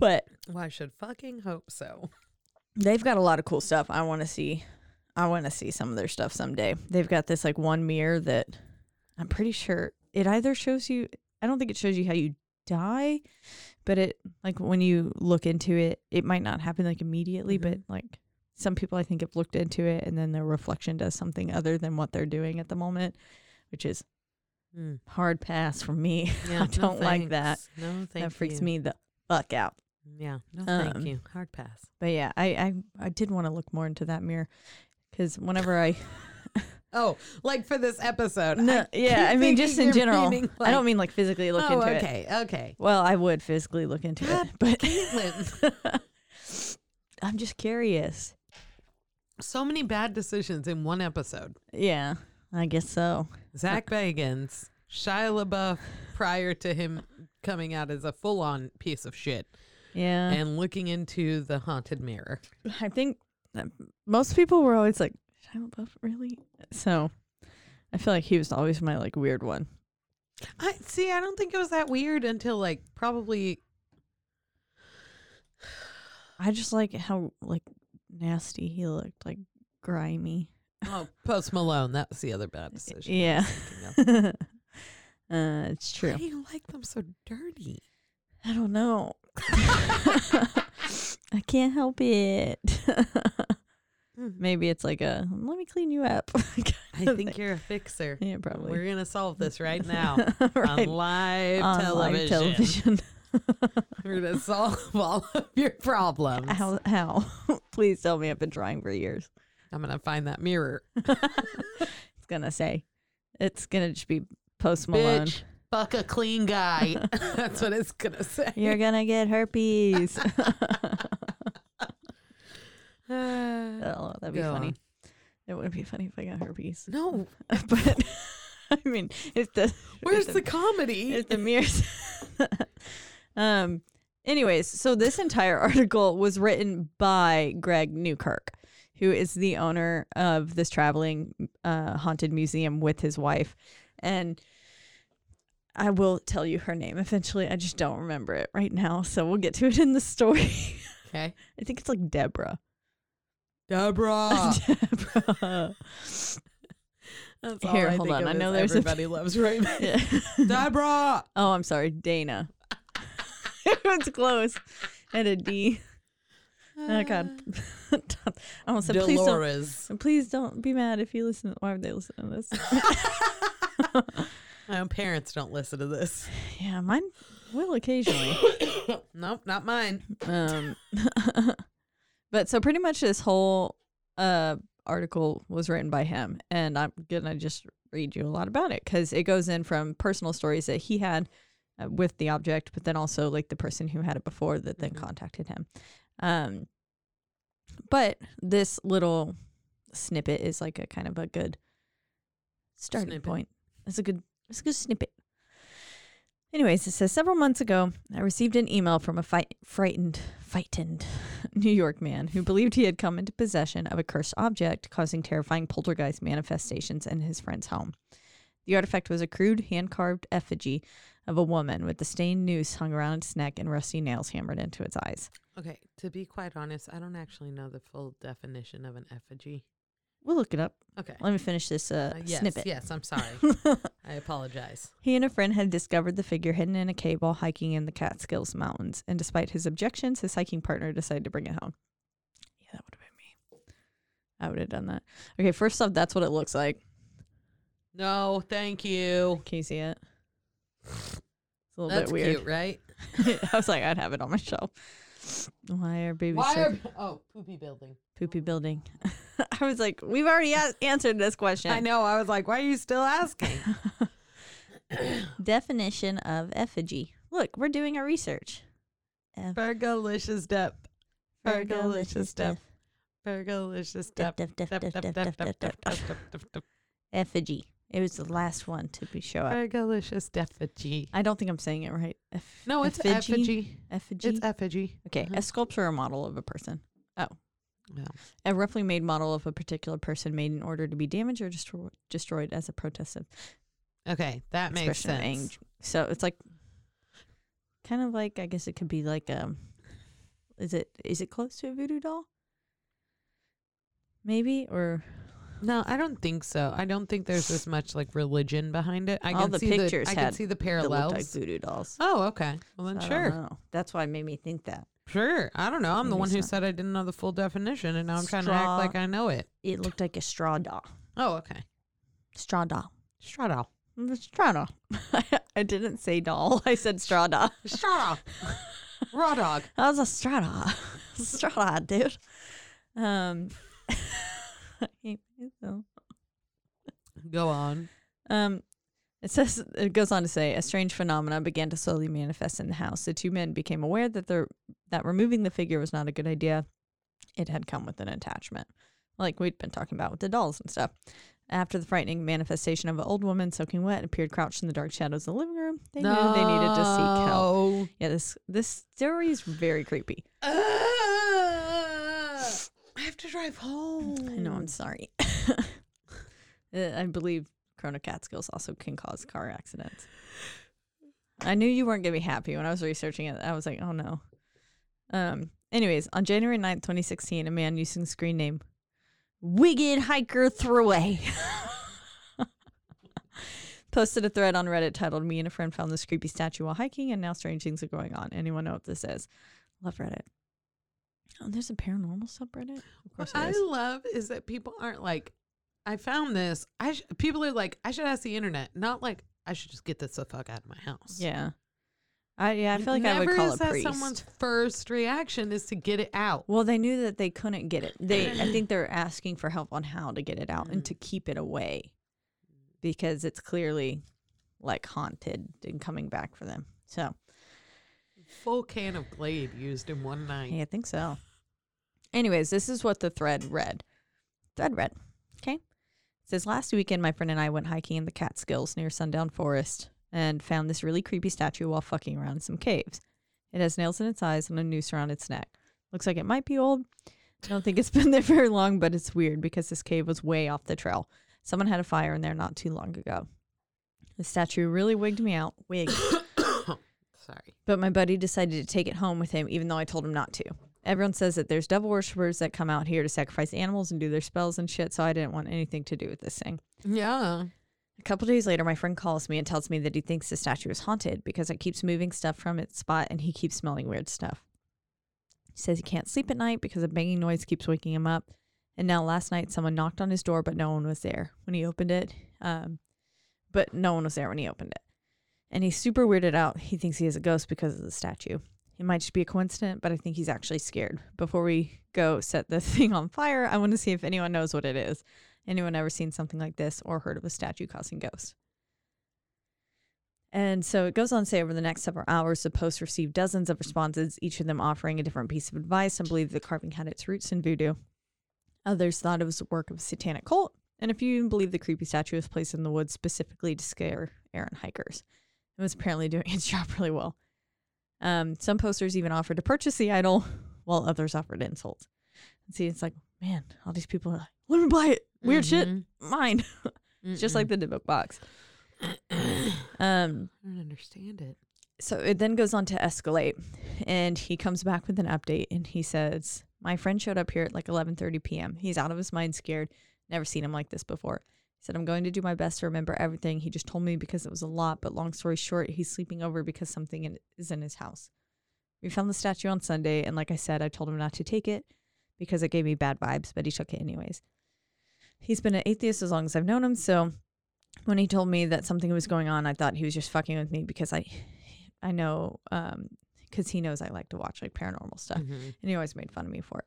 But Well, I should fucking hope so. they've got a lot of cool stuff. I want to see. I want to see some of their stuff someday. They've got this like one mirror that I'm pretty sure it either shows you. I don't think it shows you how you die, but it like when you look into it, it might not happen like immediately, but Mhm. like some people I think have looked into it and then their reflection does something other than what they're doing at the moment, which is Mm. hard pass for me. Yeah, I don't like that. No, thank that freaks you. me the fuck out. Yeah, no, Um, thank you. Hard pass. But yeah, I I, I did want to look more into that mirror because whenever I Oh, like for this episode. no yeah I keep mean just thinking in you're general meaning, I don't mean like physically look oh, into it. okay, okay. Well, I would physically look into God, it, but Caitlin. I'm just curious. So many bad decisions in one episode. Yeah, I guess so. Zach Bagans, Shia LaBeouf, prior to him coming out as a full-on piece of shit, Yeah, and looking into the haunted mirror. I think that most people were always like, Shia LaBeouf, really? So I feel like he was always my like weird one. I see. I don't think it was that weird until like probably. I just like how like nasty he looked, like grimy. Oh, Post Malone. That was the other bad decision. Yeah. uh, it's true. Why do you like them so dirty? I don't know. I can't help it. Hmm. Maybe it's like a let me clean you up. I think you're a fixer. yeah, probably. We're gonna solve this right now Right. on live On television. live television. We're gonna solve all of your problems. how? How? Please tell me I've been trying for years. I'm gonna find that mirror. It's gonna say, it's gonna just be Post Malone. Bitch, fuck a clean guy. That's what it's gonna say. You're gonna get herpes. Oh, that'd be Go funny. on. It would be funny if I got herpes. no, but I mean, if the where's if the comedy? It's the mirrors. um. Anyways, so this entire article was written by Greg Newkirk, who is the owner of this traveling uh, haunted museum with his wife, and I will tell you her name eventually. I just don't remember it right now, so we'll get to it in the story. Okay, I think it's like Deborah. Deborah. Deborah. That's all Here, I hold on. I know there's a- everybody loves Raymond. Yeah. Deborah. Oh, I'm sorry, Dana. it was close. And a D. Oh God. I almost said please don't please don't be mad if you listen. Why would they listen to this? My own parents don't listen to this. yeah, mine will occasionally. nope, not mine. Um, but so pretty much this whole uh article was written by him, and I'm gonna just read you a lot about it because it goes in from personal stories that he had uh, with the object, but then also like the person who had it before that then Mhm. contacted him. Um, but this little snippet is like a kind of a good starting Snippet. point. It's a good it's a good snippet. Anyways, it says several months ago, I received an email from a frightened, frightened New York man who believed he had come into possession of a cursed object, causing terrifying poltergeist manifestations in his friend's home. The artifact was a crude, hand carved effigy of a woman with a stained noose hung around its neck and rusty nails hammered into its eyes. Okay, to be quite honest, I don't actually know the full definition of an effigy. We'll look it up. Okay. Let me finish this uh, Uh, yes, snippet. yes, I'm sorry. I apologize. He and a friend had discovered the figure hidden in a cave while hiking in the Catskills Mountains, and despite his objections, his hiking partner decided to bring it home. Yeah, that would have been me. I would have done that. Okay, first off, that's what it looks like. No, thank you. Can you see it? It's a little That's bit weird. cute, right? I was like, I'd have it on my shelf. Why are babies Why are, oh, poopy building. Poopy building? I was like, we've already a- answered this question. I know. I was like, why are you still asking? Definition of effigy. Look, we're doing our research. F- Fergalicious depth. Fergalicious depth. Fergalicious depth. effigy. It was the last one to be show up. Fergalicious effigy. I don't think I'm saying it right. Eff- No, it's effigy. Effigy. It's effigy. okay, uh-huh. a sculpture or model of a person. Oh. No. A roughly made model of a particular person made in order to be damaged or destro- destroyed as a protest of Okay, that makes sense. So it's like kind of like I guess it could be like um is it is it close to a voodoo doll? Maybe or No, I don't think so. I don't think there's as much like religion behind it. I all can the see pictures the I can see the parallels. like voodoo dolls. Oh, okay. Well then I don't sure. know. That's why it made me think that. Sure. I don't know. I'm the one who said I didn't know the full definition and now I'm trying to act Straw- like I know it. It looked like a straw doll. Oh, okay. Straw doll. Straw doll. Straw doll. I didn't say doll. I said straw doll. Straw doll. Raw dog. That was a straw doll. straw doll, dude. Um, I hate myself. Go on. Um, it says it goes on to say a strange phenomena began to slowly manifest in the house. The two men became aware that the that removing the figure was not a good idea. It had come with an attachment, like we'd been talking about with the dolls and stuff. After the frightening manifestation of an old woman soaking wet appeared crouched in the dark shadows of the living room, they knew they needed to seek help. Yeah, this this story is very creepy. Uh, I have to drive home. I know. I'm sorry. Uh, I believe Crone of Catskills also can cause car accidents. I knew you weren't gonna be happy when I was researching it. I was like, oh no. Um. Anyways, on January 9th, 2016, a man using the screen name Wicked Hiker Throwaway posted a thread on Reddit titled "Me and a friend found this creepy statue while hiking, and now strange things are going on." Anyone know what this is? Love Reddit. Oh, there's a paranormal subreddit. Of course, What I love is that people aren't like, I found this. I sh-, people are like, I should ask the internet, not like I should just get this the fuck out of my house. Yeah. I yeah, I feel like I would call is a that someone's first reaction is to get it out. Well, they knew that they couldn't get it. They I think they're asking for help on how to get it out Mm. and to keep it away. Because it's clearly like haunted and coming back for them. So, Full can of Glade used in one night. yeah, I think so. Anyways, this is what the thread read. Thread read. Says last weekend my friend and I went hiking in the Catskills near Sundown Forest and found this really creepy statue while fucking around in some caves. It has nails in its eyes and a noose around its neck. Looks like it might be old. I don't think it's been there very long, but it's weird because this cave was way off the trail. Someone had a fire in there not too long ago. The statue really wigged me out. Wig. Sorry. But my buddy decided to take it home with him, even though I told him not to. Everyone says that there's devil worshippers that come out here to sacrifice animals and do their spells and shit, so I didn't want anything to do with this thing. Yeah. A couple days later, my friend calls me and tells me that he thinks the statue is haunted because it keeps moving stuff from its spot and he keeps smelling weird stuff. He says he can't sleep at night because a banging noise keeps waking him up. And now last night, someone knocked on his door, but no one was there when he opened it. Um, but no one was there when he opened it. And he's super weirded out. He thinks he has a ghost because of the statue. It might just be a coincidence, but I think he's actually scared. Before we go set the thing on fire, I want to see if anyone knows what it is. Anyone ever seen something like this or heard of a statue causing ghosts? And so it goes on to say over the next several hours, the post received dozens of responses, each of them offering a different piece of advice and believed the carving had its roots in voodoo. Others thought it was the work of a satanic cult, and a few even believed the creepy statue was placed in the woods specifically to scare errant hikers. It was apparently doing its job really well. Um, some posters even offered to purchase the idol, while others offered insults. And see, it's like, man, all these people are like, let me buy it. Weird shit, Mhm. mine. it's just like the book box. Um, I don't understand it. so it then goes on to escalate and he comes back with an update and he says my friend showed up here at like 11:30 p.m. He's out of his mind scared. Never seen him like this before. He said I'm going to do my best to remember everything. He just told me because it was a lot, but long story short, he's sleeping over because something in, is in his house. We found the statue on Sunday and like I said, I told him not to take it because it gave me bad vibes, but he took it anyways. He's been an atheist as long as I've known him, so when he told me that something was going on, I thought he was just fucking with me because I, I know, um, because he knows I like to watch like paranormal stuff, Mhm. and he always made fun of me for it.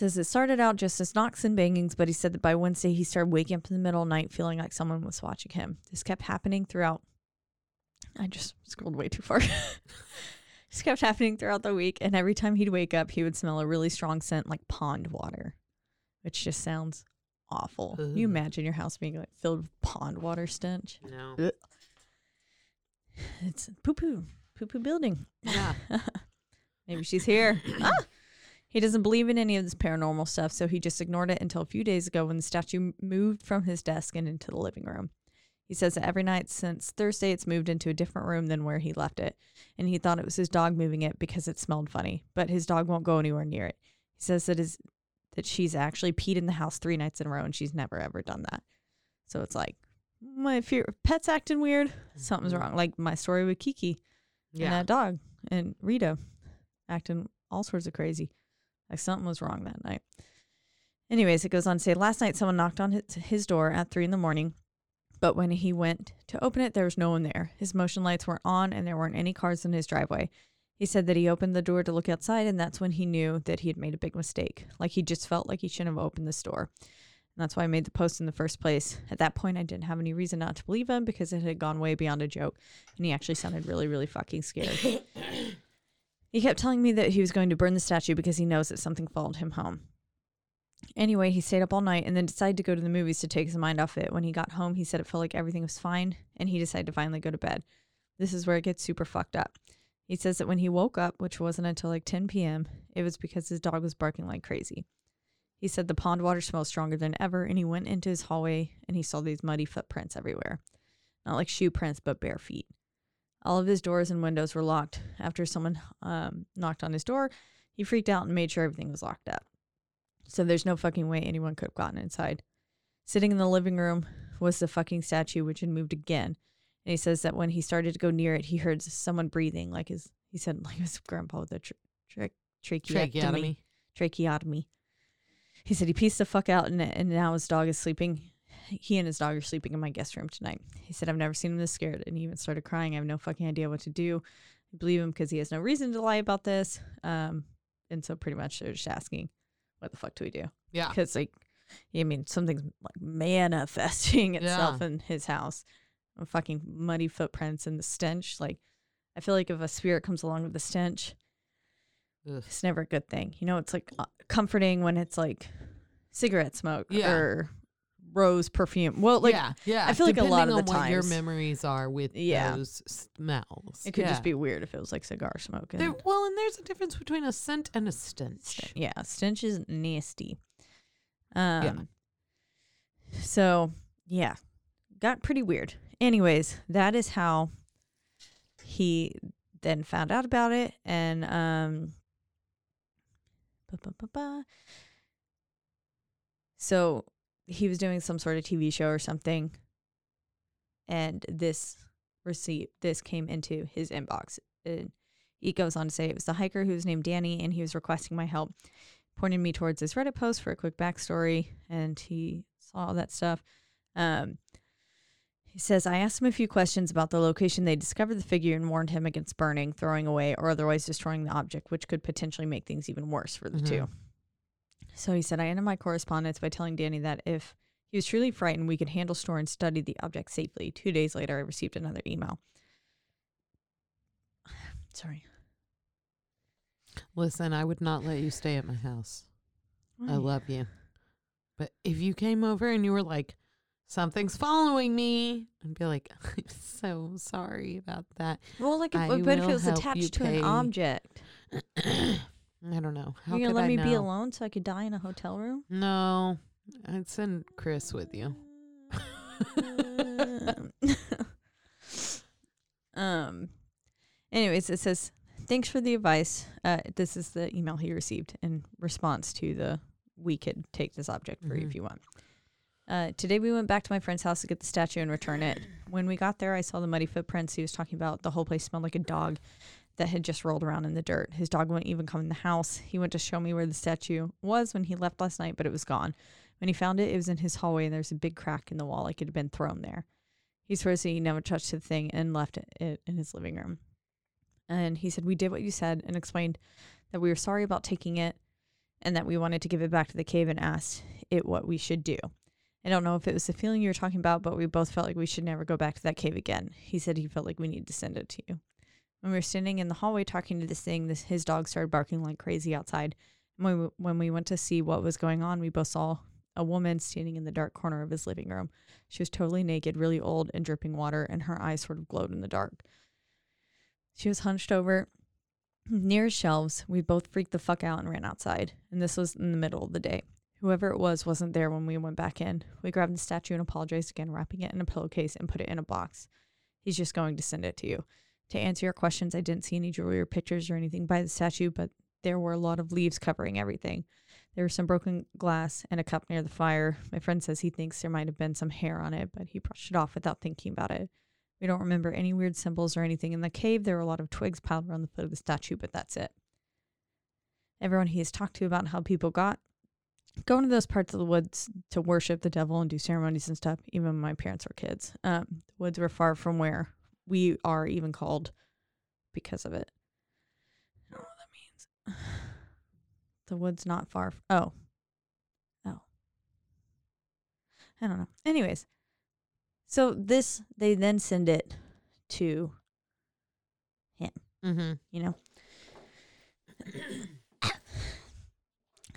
It says it started out just as knocks and bangings, but he said that by Wednesday he started waking up in the middle of the night feeling like someone was watching him. This kept happening throughout. I just scrolled way too far. this kept happening throughout the week, and every time he'd wake up, he would smell a really strong scent like pond water, which just sounds awful. Can You imagine your house being like filled with pond water stench. No. It's poo poo, poo poo building. Yeah. Maybe she's here. ah! He doesn't believe in any of this paranormal stuff, so he just ignored it until a few days ago when the statue moved from his desk and into the living room. He says that every night since Thursday, it's moved into a different room than where he left it. And he thought it was his dog moving it because it smelled funny, but his dog won't go anywhere near it. He says that his that she's actually peed in the house three nights in a row and she's never ever done that. So it's like, my fear pet's acting weird. Something's mm-hmm. wrong. Like my story with Kiki and that dog and Rita acting all sorts of crazy. Like something was wrong that night. Anyways, it goes on to say last night someone knocked on his, door at three in the morning, but when he went to open it, there was no one there. His motion lights weren't on and there weren't any cars in his driveway. He said that he opened the door to look outside, and that's when he knew that he had made a big mistake. Like he just felt like he shouldn't have opened this door. And that's why I made the post in the first place. At that point, I didn't have any reason not to believe him because it had gone way beyond a joke, and he actually sounded really, really fucking scared. he kept telling me that he was going to burn the statue because he knows that something followed him home. Anyway, he stayed up all night and then decided to go to the movies to take his mind off it. When he got home, he said it felt like everything was fine, and he decided to finally go to bed. This is where it gets super fucked up. He says that when he woke up, which wasn't until like 10 p.m., it was because his dog was barking like crazy. He said the pond water smelled stronger than ever, and he went into his hallway and he saw these muddy footprints everywhere. Not like shoe prints, but bare feet. All of his doors and windows were locked. After someone um, knocked on his door, he freaked out and made sure everything was locked up. So there's no fucking way anyone could have gotten inside. Sitting in the living room was the fucking statue, which had moved again. And he says that when he started to go near it, he heard someone breathing, like his, he said, like his grandpa with a tra- tracheotomy. Tracheotomy. Tracheotomy. He said he pieced the fuck out and, and now his dog is sleeping. He and his dog are sleeping in my guest room tonight. He said, I've never seen him this scared. And he even started crying. I have no fucking idea what to do. I believe him because he has no reason to lie about this. Um, and so pretty much they're just asking, what the fuck do we do? Yeah. Because, like, I mean, something's like manifesting itself Yeah. in his house. Uh, Fucking muddy footprints and the stench. Like, I feel like if a spirit comes along with the stench, Ugh. it's never a good thing. You know, it's like uh, comforting when it's like cigarette smoke Yeah. or rose perfume. Well, like yeah, yeah. I feel like a lot of the what your memories are with Yeah. those smells. it could Yeah. just be weird if it was like cigar smoke. And There, well, and there's a difference between a scent and a stench. sten- yeah, stench is nasty. Um. So yeah, got pretty weird. Anyways, that is how he then found out about it, and um. ba, ba, ba. So he was doing some sort of TV show or something, and this receipt, this came into his inbox. And he goes on to say it was the hiker who was named Danny, and he was requesting my help, pointed me towards his Reddit post for a quick backstory, and he saw all that stuff. Um, he says, I asked him a few questions about the location they discovered the figure and warned him against burning, throwing away, or otherwise destroying the object, which could potentially make things even worse for the Mhm. two. So he said, I ended my correspondence by telling Danny that if he was truly frightened, we could handle, store, and study the object safely. Two days later, I received another email. Sorry. Listen, I would not let you stay at my house. I love you. But if you came over and you were like, something's following me, I'd be like, I'm so sorry about that. Well, like, if, but if it was attached to pay. an object, I don't know. How you could gonna let I me be alone so I could die in a hotel room? No, I'd send Chris with you. um. Anyways, it says, "Thanks for the advice." Uh, this is the email he received in response to the "We could take this object for you Mhm. if you want." Uh, today we went back to my friend's house to get the statue and return it. When we got there, I saw the muddy footprints he was talking about. The whole place smelled like a dog that had just rolled around in the dirt. His dog wouldn't even come in the house. He went to show me where the statue was when he left last night, but it was gone. When he found it, it was in his hallway, and there's a big crack in the wall, like it had been thrown there. He swears he never touched the thing and left it in his living room. And he said, We did what you said and explained that we were sorry about taking it and that we wanted to give it back to the cave and asked it what we should do. I don't know if it was the feeling you were talking about, but we both felt like we should never go back to that cave again. He said he felt like we needed to send it to you. When we were standing in the hallway talking to this thing, this, his dog started barking like crazy outside. And when we, when we went to see what was going on, we both saw a woman standing in the dark corner of his living room. She was totally naked, really old, and dripping water, and her eyes sort of glowed in the dark. She was hunched over Near shelves, we both freaked the fuck out and ran outside. And this was in the middle of the day. Whoever it was wasn't there when we went back in. We grabbed the statue and apologized again, wrapping it in a pillowcase and put it in a box. He's just going to send it to you. To answer your questions, I didn't see any jewelry or pictures or anything by the statue, but there were a lot of leaves covering everything. There was some broken glass and a cup near the fire. My friend says he thinks there might have been some hair on it, but he brushed it off without thinking about it. We don't remember any weird symbols or anything in the cave. There were a lot of twigs piled around the foot of the statue, but that's it. Everyone he has talked to about how people got going to those parts of the woods to worship the devil and do ceremonies and stuff, even when my parents were kids. Um, the woods were far from where we are even called because of it. I don't know what that means. The woods not far. F- oh. Oh. I don't know. Anyways, so this, they then send it to him, Mm-hmm. you know?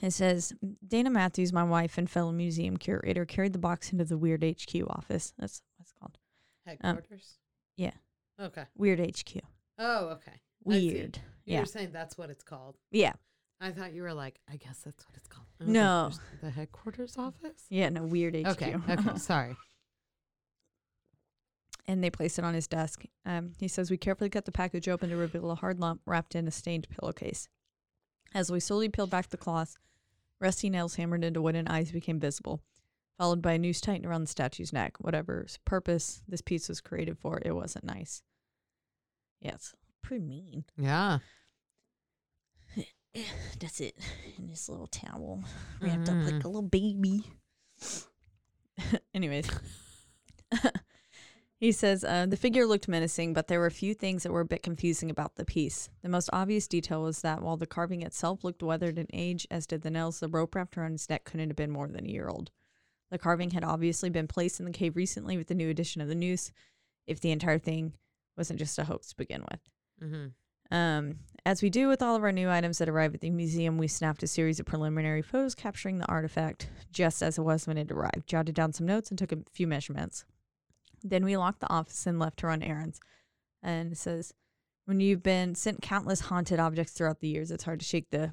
It says Dana Matthews, my wife and fellow museum curator, carried the box into the Weird HQ office. That's what it's called. Headquarters. Yeah. Okay. Weird HQ. Oh, okay. Weird. You're Yeah. saying that's what it's called. Yeah. I thought you were like, I guess that's what it's called. I was like, No. The headquarters office. Yeah. No, Weird HQ. Okay. Okay. Sorry. and they place it on his desk. Um, he says, We carefully cut the package open to reveal a hard lump wrapped in a stained pillowcase. As we slowly peeled back the cloth, rusty nails hammered into wooden eyes became visible, followed by a noose tightened around the statue's neck. Whatever purpose this piece was created for, it wasn't nice. Yeah, it's pretty mean. Yeah. That's it. In this little towel, wrapped up Mm. like a little baby. Anyways, he says uh, the figure looked menacing, but there were a few things that were a bit confusing about the piece. The most obvious detail was that while the carving itself looked weathered in age, as did the nails, the rope wrapped around his neck couldn't have been more than a year old. The carving had obviously been placed in the cave recently with the new addition of the noose, if the entire thing wasn't just a hoax to begin with. Mm-hmm. Um, as we do with all of our new items that arrive at the museum, we snapped a series of preliminary photos capturing the artifact just as it was when it arrived, jotted down some notes, and took a few measurements. Then we locked the office and left to run errands. And it says, when you've been sent countless haunted objects throughout the years, it's hard to shake the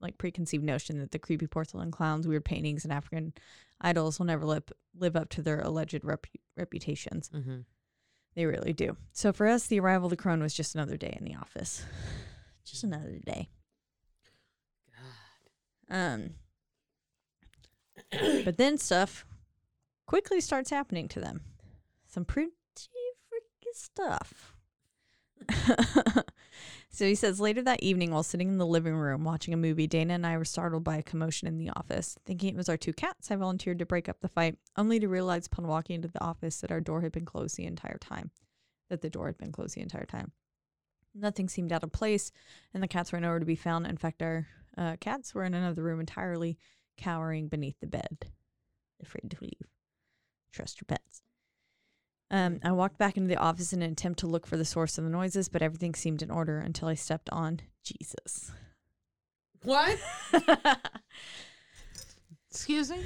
like preconceived notion that the creepy porcelain clowns, weird paintings, and African idols will never live live up to their alleged rep- reputations. Mm-hmm. They really do. So for us, the arrival of the crone was just another day in the office. Just another day. God. Um but then stuff quickly starts happening to them. Some pretty freaky stuff. so he says later that evening while sitting in the living room watching a movie, Dana and I were startled by a commotion in the office. Thinking it was our two cats, I volunteered to break up the fight, only to realize upon walking into the office that our door had been closed the entire time. That the door had been closed the entire time. Nothing seemed out of place, and the cats were nowhere to be found. In fact, our uh, cats were in another room entirely, cowering beneath the bed, afraid to leave. Trust your pets. Um, I walked back into the office in an attempt to look for the source of the noises, but everything seemed in order until I stepped on Jesus. What? Excuse me?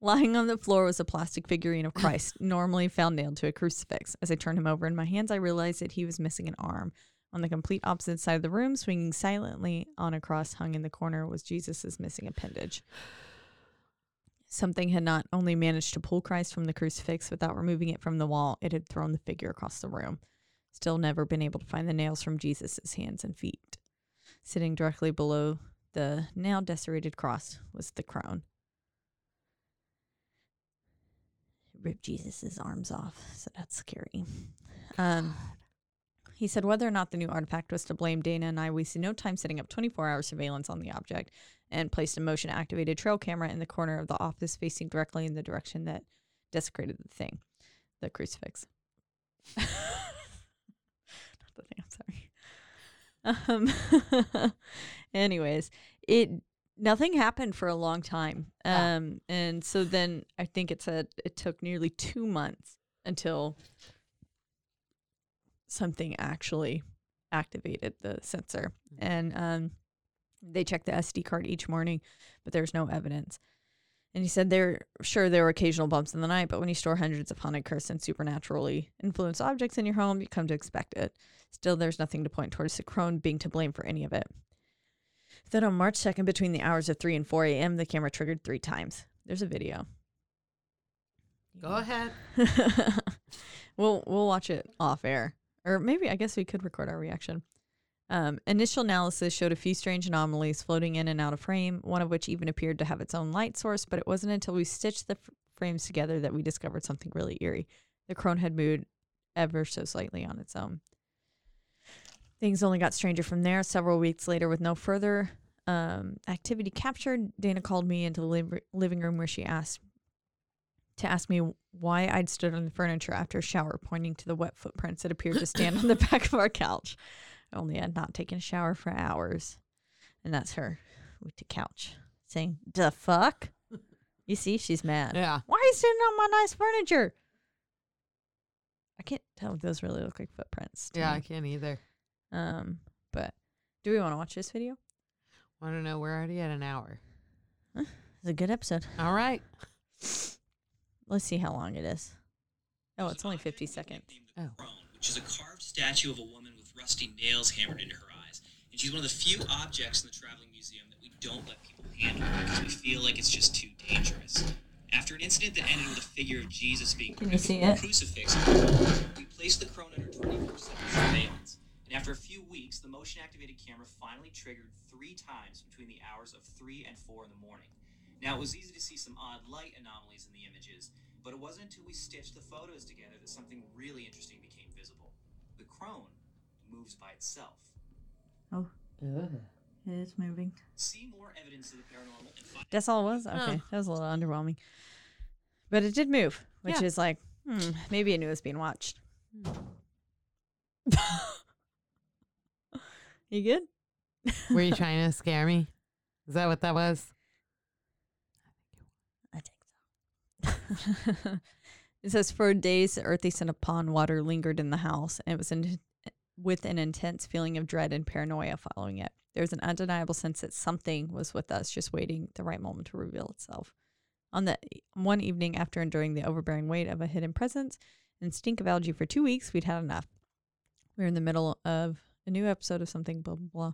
Lying on the floor was a plastic figurine of Christ, normally found nailed to a crucifix. As I turned him over in my hands, I realized that he was missing an arm. On the complete opposite side of the room, swinging silently on a cross hung in the corner, was Jesus' missing appendage. Something had not only managed to pull Christ from the crucifix without removing it from the wall, it had thrown the figure across the room. Still never been able to find the nails from Jesus' hands and feet. Sitting directly below the now desecrated cross was the crone. Ripped Jesus' arms off, so that's scary. Um, he said whether or not the new artifact was to blame, Dana and I wasted no time setting up 24 hour surveillance on the object and placed a motion activated trail camera in the corner of the office facing directly in the direction that desecrated the thing, the crucifix. Not the thing, I'm sorry. Um, anyways, it nothing happened for a long time. Ah. Um, and so then I think it said it took nearly two months until something actually activated the sensor. And um, they checked the SD card each morning, but there's no evidence. And he said there sure there were occasional bumps in the night, but when you store hundreds of haunted, cursed, and supernaturally influenced objects in your home, you come to expect it. Still, there's nothing to point towards the crone being to blame for any of it. Then on March 2nd, between the hours of 3 and 4 a.m., the camera triggered three times. There's a video. Go ahead. we'll we'll watch it off air, or maybe I guess we could record our reaction. Um, initial analysis showed a few strange anomalies floating in and out of frame, one of which even appeared to have its own light source. But it wasn't until we stitched the f- frames together that we discovered something really eerie. The crone had moved ever so slightly on its own. Things only got stranger from there. Several weeks later, with no further um, activity captured, Dana called me into the liv- living room where she asked to ask me why I'd stood on the furniture after a shower, pointing to the wet footprints that appeared to stand on the back of our couch. Only I'd not taken a shower for hours. And that's her with the couch saying, The fuck? You see, she's mad. Yeah. Why are you sitting on my nice furniture? I can't tell if those really look like footprints. Yeah, me. I can't either. Um, but do we want to watch this video? I don't know. We're already at an hour. It's a good episode. All right. Let's see how long it is. Oh, it's only 50 seconds. Oh. Which is a carved statue of a woman with rusty nails hammered into her eyes. And she's one of the few objects in the traveling museum that we don't let people handle because we feel like it's just too dangerous. After an incident that ended with a figure of Jesus being Can you see it? crucifix, we placed the crone under 24/7 surveillance. And after a few weeks, the motion-activated camera finally triggered three times between the hours of 3 and 4 in the morning. Now, it was easy to see some odd light anomalies in the images, but it wasn't until we stitched the photos together that something really interesting became visible. The crone moves by itself. Oh, it's moving. See more evidence of the paranormal and find That's all it was? Okay. That was a little underwhelming. But it did move, which Yeah. is like, hmm, maybe it knew it was being watched. you good? Were you trying to scare me? Is that what that was? I think so. it says for days, the earthy scent of pond water lingered in the house, and it was in, with an intense feeling of dread and paranoia following it. There was an undeniable sense that something was with us, just waiting the right moment to reveal itself. On the one evening after enduring the overbearing weight of a hidden presence and stink of algae for two weeks, we'd had enough. We were in the middle of a new episode of something, blah, blah, blah,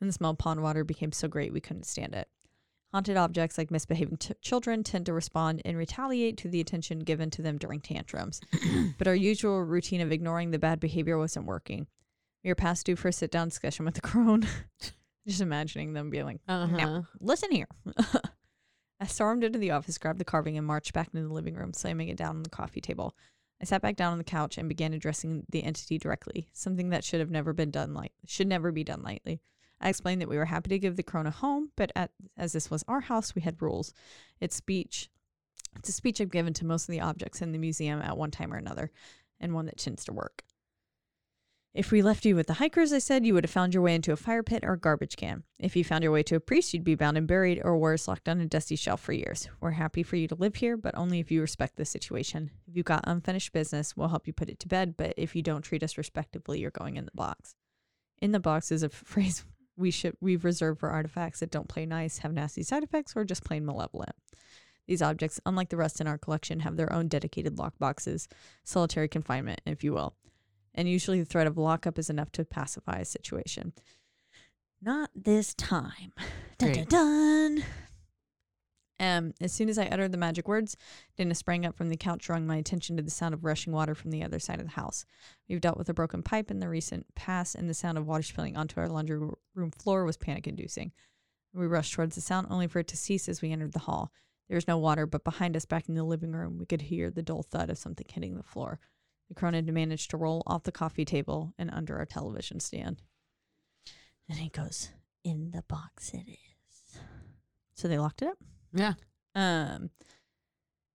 and the smell of pond water became so great we couldn't stand it. Haunted objects like misbehaving t- children tend to respond and retaliate to the attention given to them during tantrums. but our usual routine of ignoring the bad behavior wasn't working. Were past due for a sit down discussion with the crone. Just imagining them being like, Uh huh. now, listen here. I stormed into the office, grabbed the carving, and marched back into the living room, slamming it down on the coffee table. I sat back down on the couch and began addressing the entity directly, something that should have never been done light should never be done lightly. I explained that we were happy to give the crone a home, but at, as this was our house, we had rules. It's speech. It's a speech I've given to most of the objects in the museum at one time or another, and one that tends to work. If we left you with the hikers, I said, you would have found your way into a fire pit or a garbage can. If you found your way to a priest, you'd be bound and buried, or worse, locked on a dusty shelf for years. We're happy for you to live here, but only if you respect the situation. If you've got unfinished business, we'll help you put it to bed, but if you don't treat us respectably, you're going in the box. In the box is a phrase we should we've reserved for artifacts that don't play nice, have nasty side effects, or just plain malevolent. These objects, unlike the rest in our collection, have their own dedicated lock boxes, solitary confinement, if you will. And usually the threat of lockup is enough to pacify a situation. Not this time. Dun, dun, dun. Um, as soon as I uttered the magic words, Dana sprang up from the couch, drawing my attention to the sound of rushing water from the other side of the house. We've dealt with a broken pipe in the recent past, and the sound of water spilling onto our laundry room floor was panic inducing. We rushed towards the sound, only for it to cease as we entered the hall. There was no water, but behind us, back in the living room, we could hear the dull thud of something hitting the floor. The crone had managed to roll off the coffee table and under our television stand. And he goes, In the box it is. So they locked it up. Yeah. Um,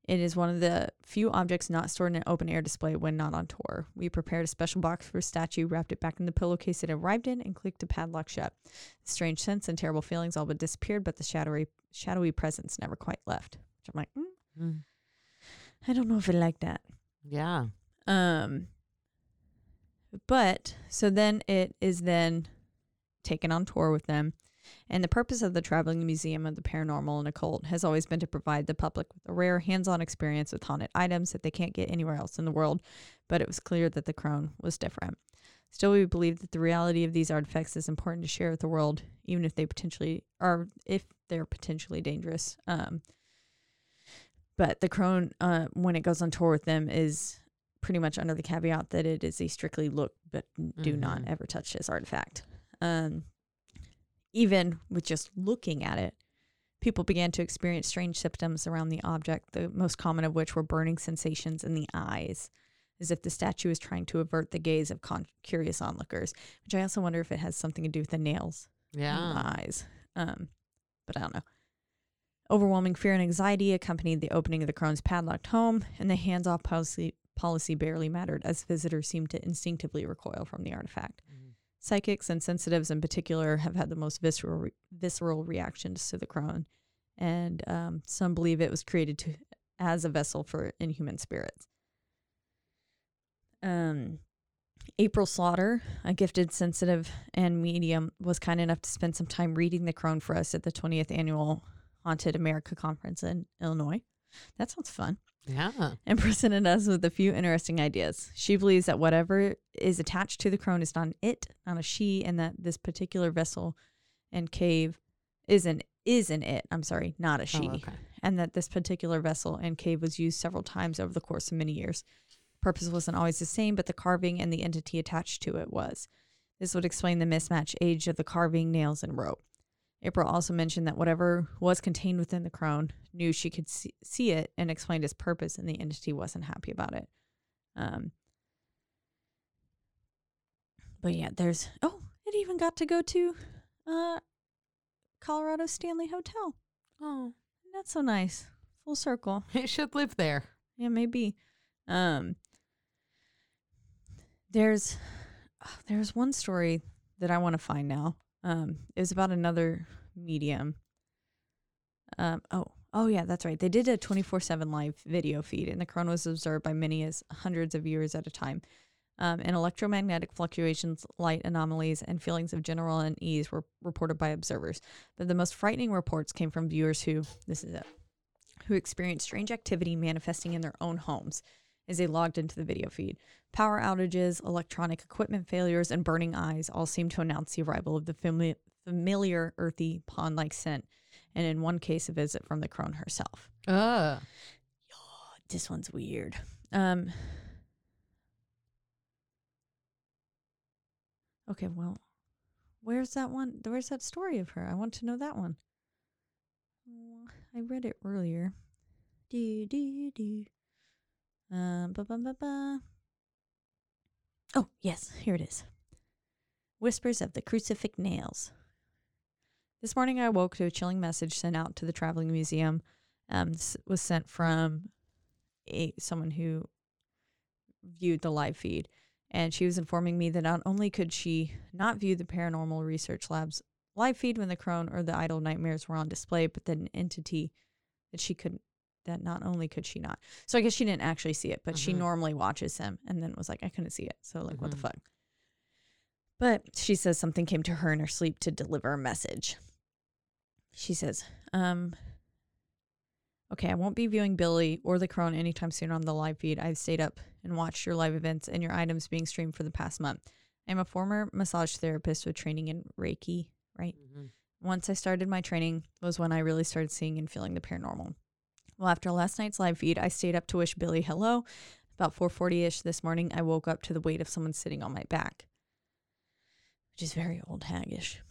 it is one of the few objects not stored in an open air display when not on tour. We prepared a special box for a statue, wrapped it back in the pillowcase it arrived in, and clicked a padlock shut. The strange sense and terrible feelings all but disappeared, but the shadowy, shadowy presence never quite left. Which I'm like, mm, Mm. I don't know if I like that. Yeah. Um, but so then it is then taken on tour with them, And the purpose of the Traveling Museum of the Paranormal and Occult has always been to provide the public with a rare hands on experience with haunted items that they can't get anywhere else in the world. But it was clear that the crone was different. Still, we believe that the reality of these artifacts is important to share with the world, even if they potentially are, if they're potentially dangerous. Um, but the crone, uh, when it goes on tour with them, is pretty much under the caveat that it is a strictly look, but do not Mhm. ever touch this artifact. Um, even with just looking at it, people began to experience strange symptoms around the object, the most common of which were burning sensations in the eyes, as if the statue is trying to avert the gaze of con- curious onlookers, which I also wonder if it has something to do with the nails in Yeah. the eyes. Um, but I don't know. Overwhelming fear and anxiety accompanied the opening of the crone's padlocked home, and the hands off policy, policy barely mattered as visitors seemed to instinctively recoil from the artifact. Psychics and sensitives in particular have had the most visceral, re- visceral reactions to the crone, and um, some believe it was created to as a vessel for inhuman spirits. Um, April Slaughter, a gifted, sensitive, and medium, was kind enough to spend some time reading the crone for us at the 20th annual Haunted America conference in Illinois. That sounds fun. Yeah. And presented us with a few interesting ideas. She believes that whatever is attached to the crone is not an it, not a she, and that this particular vessel and cave is an is an it. I'm sorry, not a oh, she Oh, okay. and that this particular vessel and cave was used several times over the course of many years. Purpose wasn't always the same, but the carving and the entity attached to it was. This would explain the mismatched age of the carving, nails, and rope. April also mentioned that whatever was contained within the crone knew she could see, see it and explained its purpose, and the entity wasn't happy about it. Um, but yeah, there's oh, it even got to go to uh, Colorado Stanley Hotel. Oh, That's so nice. Full circle. it should live there. Yeah, maybe. Um there's there's one story that I want to find now. Um it was about another medium. Um oh, oh yeah, that's right. They did a 24/7 live video feed and the crone was observed by many as hundreds of viewers at a time. Um, and electromagnetic fluctuations, light anomalies, and feelings of general unease were reported by observers. But the most frightening reports came from viewers who, this is it, who experienced strange activity manifesting in their own homes as they logged into the video feed. Power outages, electronic equipment failures, and burning eyes all seemed to announce the arrival of the fami- familiar earthy pond like scent, and in one case, a visit from the crone herself. Uh, This one's weird. Um, okay, well, where's that one? Where's that story of her? I want to know that one. Oh, I read it earlier. Do do do. Ba. Oh yes, here it is. Whispers of the crucifix nails. This morning I woke to a chilling message sent out to the traveling museum. Um, was sent from a someone who viewed the live feed, and she was informing me that not only could she not view the paranormal research lab's live feed when the crone or the idol nightmares were on display, but that an entity that she could that not only could she not. So I guess she didn't actually see it, but she Mhm. normally watches him and then was like, I couldn't see it. So like what the Mhm. fuck? But she says something came to her in her sleep to deliver a message. She says, um, Okay, I won't be viewing Billy or the Crone anytime soon on the live feed. I've stayed up and watched your live events and your items being streamed for the past month. I'm a former massage therapist with training in Reiki, right? Once I started my training was when I really started seeing and feeling the paranormal. Well, after last night's live feed, I stayed up to wish Billy hello. About 4:40ish this morning, I woke up to the weight of someone sitting on my back, which is very old haggish.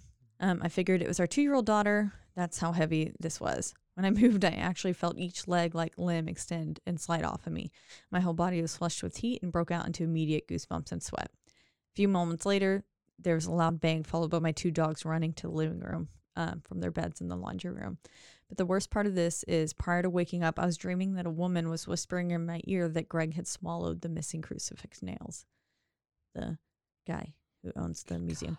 Um, I figured it was our two-year-old daughter. That's how heavy this was. When I moved, I actually felt each leg like limb extend and slide off of me. My whole body was flushed with heat and broke out into immediate goosebumps and sweat. A few moments later, there was a loud bang, followed by my two dogs running to the living room um, from their beds in the laundry room. But the worst part of this is prior to waking up, I was dreaming that a woman was whispering in my ear that Greg had swallowed the missing crucifix nails. The guy who owns the museum.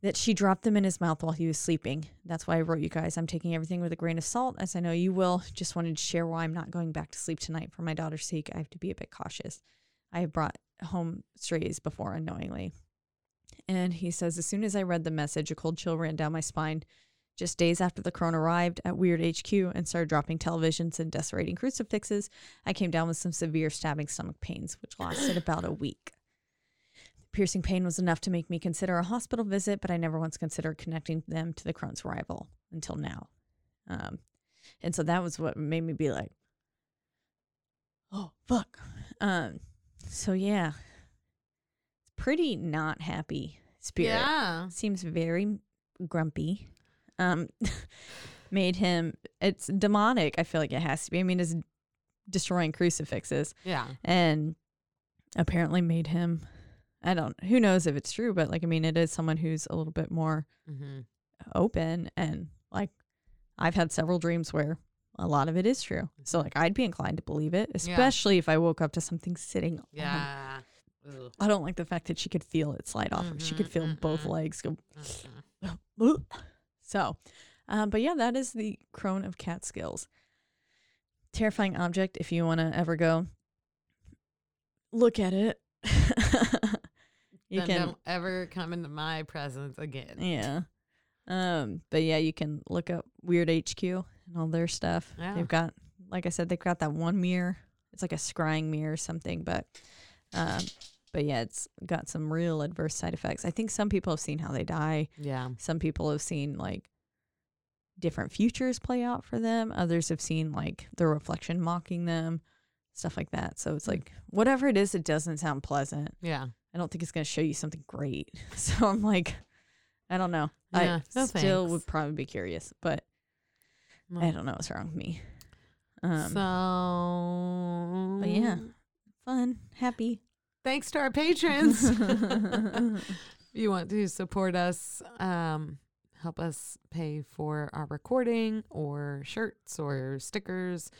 That she dropped them in his mouth while he was sleeping. That's why I wrote you guys. I'm taking everything with a grain of salt, as I know you will. Just wanted to share why I'm not going back to sleep tonight. For my daughter's sake, I have to be a bit cautious. I have brought home strays before unknowingly. And he says, as soon as I read the message, a cold chill ran down my spine. Just days after the crone arrived at Weird HQ and started dropping televisions and desecrating crucifixes, I came down with some severe stabbing stomach pains, which lasted about a week. The piercing pain was enough to make me consider a hospital visit, but I never once considered connecting them to the crone's arrival until now. Um, and so that was what made me be like, oh, fuck. Um, so yeah, pretty not happy spirit. Yeah. Seems very grumpy. Um, made him. It's demonic. I feel like it has to be. I mean, it's destroying crucifixes, Yeah. and apparently made him. I don't. Who knows if it's true, but like, I mean, it is someone who's a little bit more Mm-hmm. open, and like, I've had several dreams where a lot of it is true. So like, I'd be inclined to believe it, especially if I woke up to something sitting. on Yeah. Ugh. I don't like the fact that she could feel it slide off. She could Mhm, feel both mhm. legs go. Mhm. So, um, but yeah, that is the crone of Catskills. Terrifying object. If you want to ever go, look at it. you Then can, don't ever come into my presence again. yeah. Um, but yeah, you can look up Weird HQ and all their stuff. Yeah. They've got, like I said, they've got that one mirror. It's like a scrying mirror or something, but, um, but yeah, it's got some real adverse side effects. I think some people have seen how they die. Yeah. Some people have seen like different futures play out for them. Others have seen like the reflection mocking them, stuff like that. So Hmm. it's like whatever it is, it doesn't sound pleasant. Yeah. I don't think it's going to show you something great. So I'm like, I don't know. Yeah, I no still thanks. would probably be curious, but No. I don't know what's wrong with me. Um, so, but yeah, fun, happy. Thanks to our patrons. if you want to support us, um, help us pay for our recording or shirts or stickers,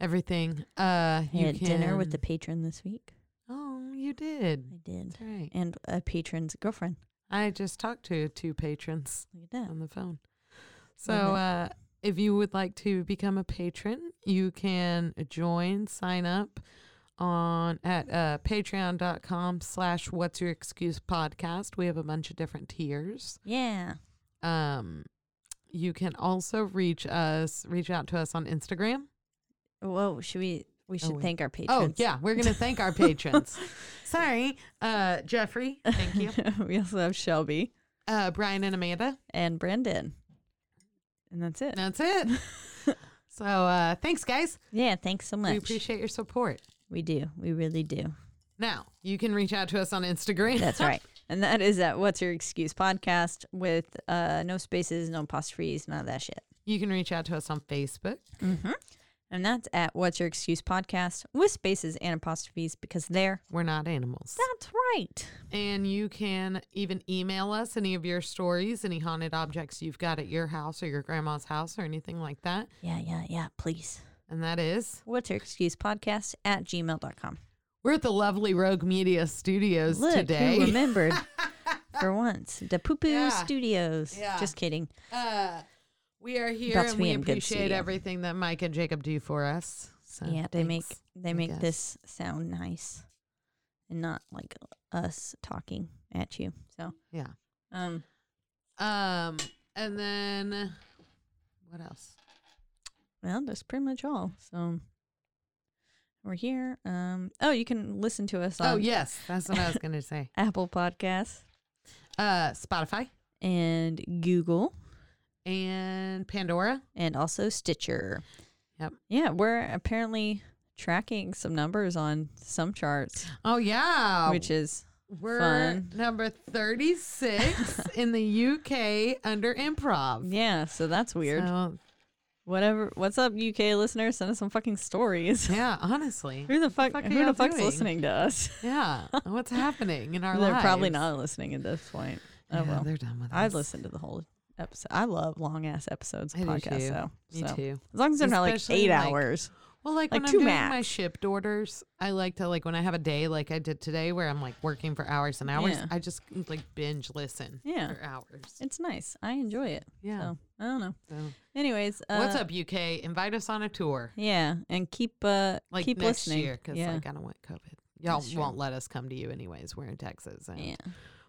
everything. Uh, you had dinner with the patron this week. Oh, you did. I did. That's right. And a patron's girlfriend. I just talked to two patrons Look at that. on the phone. So, uh, if you would like to become a patron, you can join, sign up on at uh, patreon.com slash what's your excuse podcast. We have a bunch of different tiers. Yeah. Um, you can also reach us, reach out to us on Instagram. Whoa, should we? We should wait. thank our patrons. Oh, yeah, we're to thank our patrons. Sorry, uh, Jeffrey, thank you. we also have Shelby Uh, Brian and Amanda. and Brendan, and that's it. That's it. so, uh, thanks, guys. Yeah, thanks so much. We appreciate your support. We do. We really do. Now, you can reach out to us on Instagram. That's right. And that is at What's Your Excuse podcast with uh, no spaces, no apostrophes, none of that shit. You can reach out to us on Facebook. Mm-hmm. And that's at What's Your Excuse podcast with spaces and apostrophes because there. We're not animals. That's right. And you can even email us any of your stories, any haunted objects you've got at your house or your grandma's house or anything like that. Yeah, yeah, yeah. Please. And that is, What's Your Excuse podcast at gmail.com. we're at the lovely Rogue Media Studios Look, today. who remembered for once. The Poo Poo Yeah. Studios. Yeah. Just kidding. uh, we are here to and we appreciate everything that Mike and Jacob do for us. So yeah, they make they make this sound nice and not like us talking at you. So, Yeah. um, Um, and then what else? Well, that's pretty much all. So we're here. Um, oh, you can listen to us on Oh, yes. That's what I was going to say. Apple Podcasts Uh, Spotify and Google and Pandora. and also Stitcher. Yep. Yeah, we're apparently tracking some numbers on some charts, Oh, yeah. which is We're fun. number 36 in the UK under improv. yeah. So that's weird. So, Whatever. What's up, UK listeners? Send us some fucking stories. yeah, honestly. Who the fuck? fuck who the fuck's doing? listening to us? Yeah. What's happening in our lives? They're lives? probably not listening at this point. Oh Yeah, well. they're done with us. I'd listen to the whole episode. I love long ass episodes of I podcasts. So, Me so. too. As long as they're not like eight like, hours. Well, like, Like when I'm doing my shipped orders, I like to like when I have a day like I did today where I'm like working for hours and hours. Yeah. I just like binge listen Yeah. for hours. It's nice. I enjoy it. Yeah. So I don't know. So, Anyways, uh, what's up, UK? Invite us on a tour Yeah, and keep uh like keep next listening. year because yeah. like I don't want COVID. Y'all won't let us come to you anyways. We're in Texas and yeah.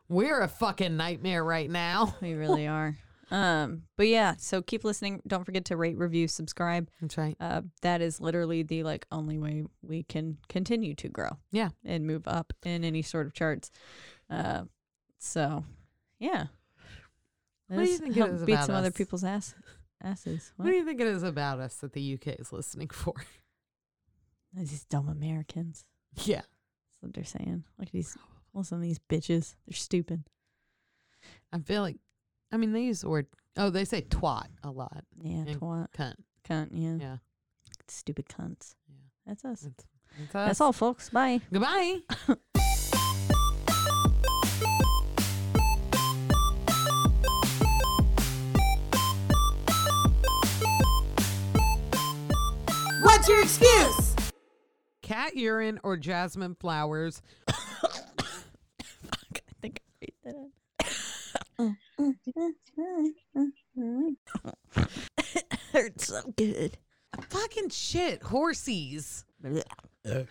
We're a fucking nightmare right now. We really are. Um, but yeah, so keep listening. Don't forget to rate, review, subscribe. That's right. Uh, that is literally the like only way we can continue to grow Yeah. and move up in any sort of charts. Uh, so yeah. What do you think it help is beat about some other people's ass asses? What do you think it is about us that the UK is listening for? These dumb Americans. yeah. That's what they're saying. Look at these listen to these bitches. They're stupid. I feel like, I mean, they use the word, oh, they say twat a lot. Yeah, And twat. Cunt. Cunt, yeah. Yeah. Stupid cunts. Yeah. That's us. That's, that's, That's all folks. Bye. Goodbye. What's your excuse? Cat urine or jasmine flowers. I think I read that. Mm-hmm. Mm-hmm. Mm-hmm. hurts so good. Fucking shit. Horsies. Yeah,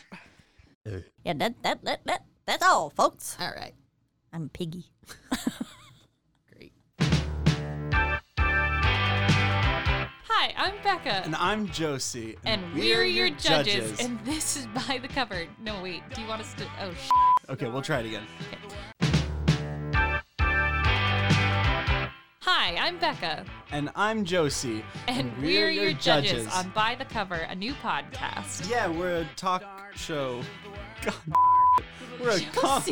that, that, that, that, that's all, folks. All right. I'm Piggy. Great. Hi, I'm Becca. And I'm Josie. And we're, your judges, And this is By the Cover. No, wait. Do you want us to? Oh, sh- okay, we'll try it again. Hi, I'm Becca. And I'm Josie. And, we're, your judges, on By the Cover, a new podcast. Yeah, we're a talk show. God, we're a com-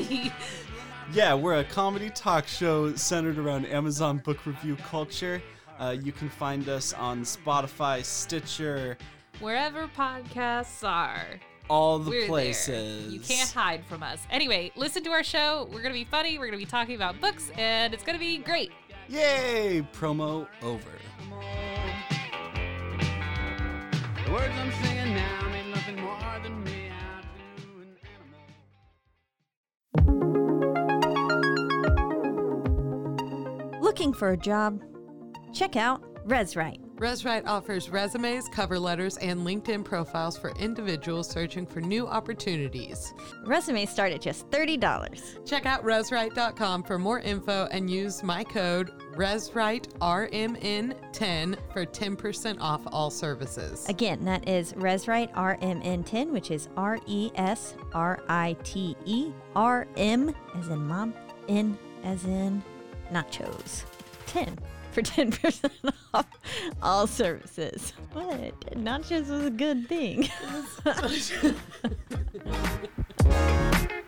yeah, we're a comedy talk show centered around Amazon book review culture. Uh, you can find us on Spotify, Stitcher, Wherever podcasts are. all the we're places. There. You can't hide from us. Anyway, listen to our show. We're going to be funny. We're going to be talking about books, and it's going to be great. Yay! Promo over. The words I'm singing now mean nothing more than me out to an animal. Looking for a job? Check out ResRite. ResRite offers resumes, cover letters, and LinkedIn profiles for individuals searching for new opportunities. Resumes start at just $30. Check out resrite.com for more info and use my code ResRiteRMN10 for 10% off all services. Again, that is ResRite RMN10, which is R E S R I T E R M as in mom, N as in nachos. 10 for 10% off all services. What? Nachos was a good thing.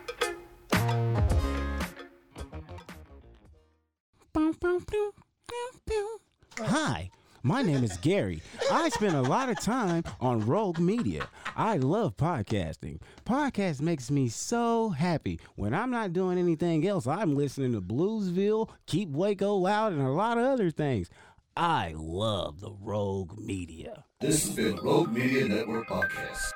Hi, my name is Gary. I spend a lot of time on Rogue Media. I love podcasting. Podcast makes me so happy. When I'm not doing anything else, I'm listening to Bluesville, Keep Waco Loud, and a lot of other things. I love the Rogue Media. This has been Rogue Media Network Podcast.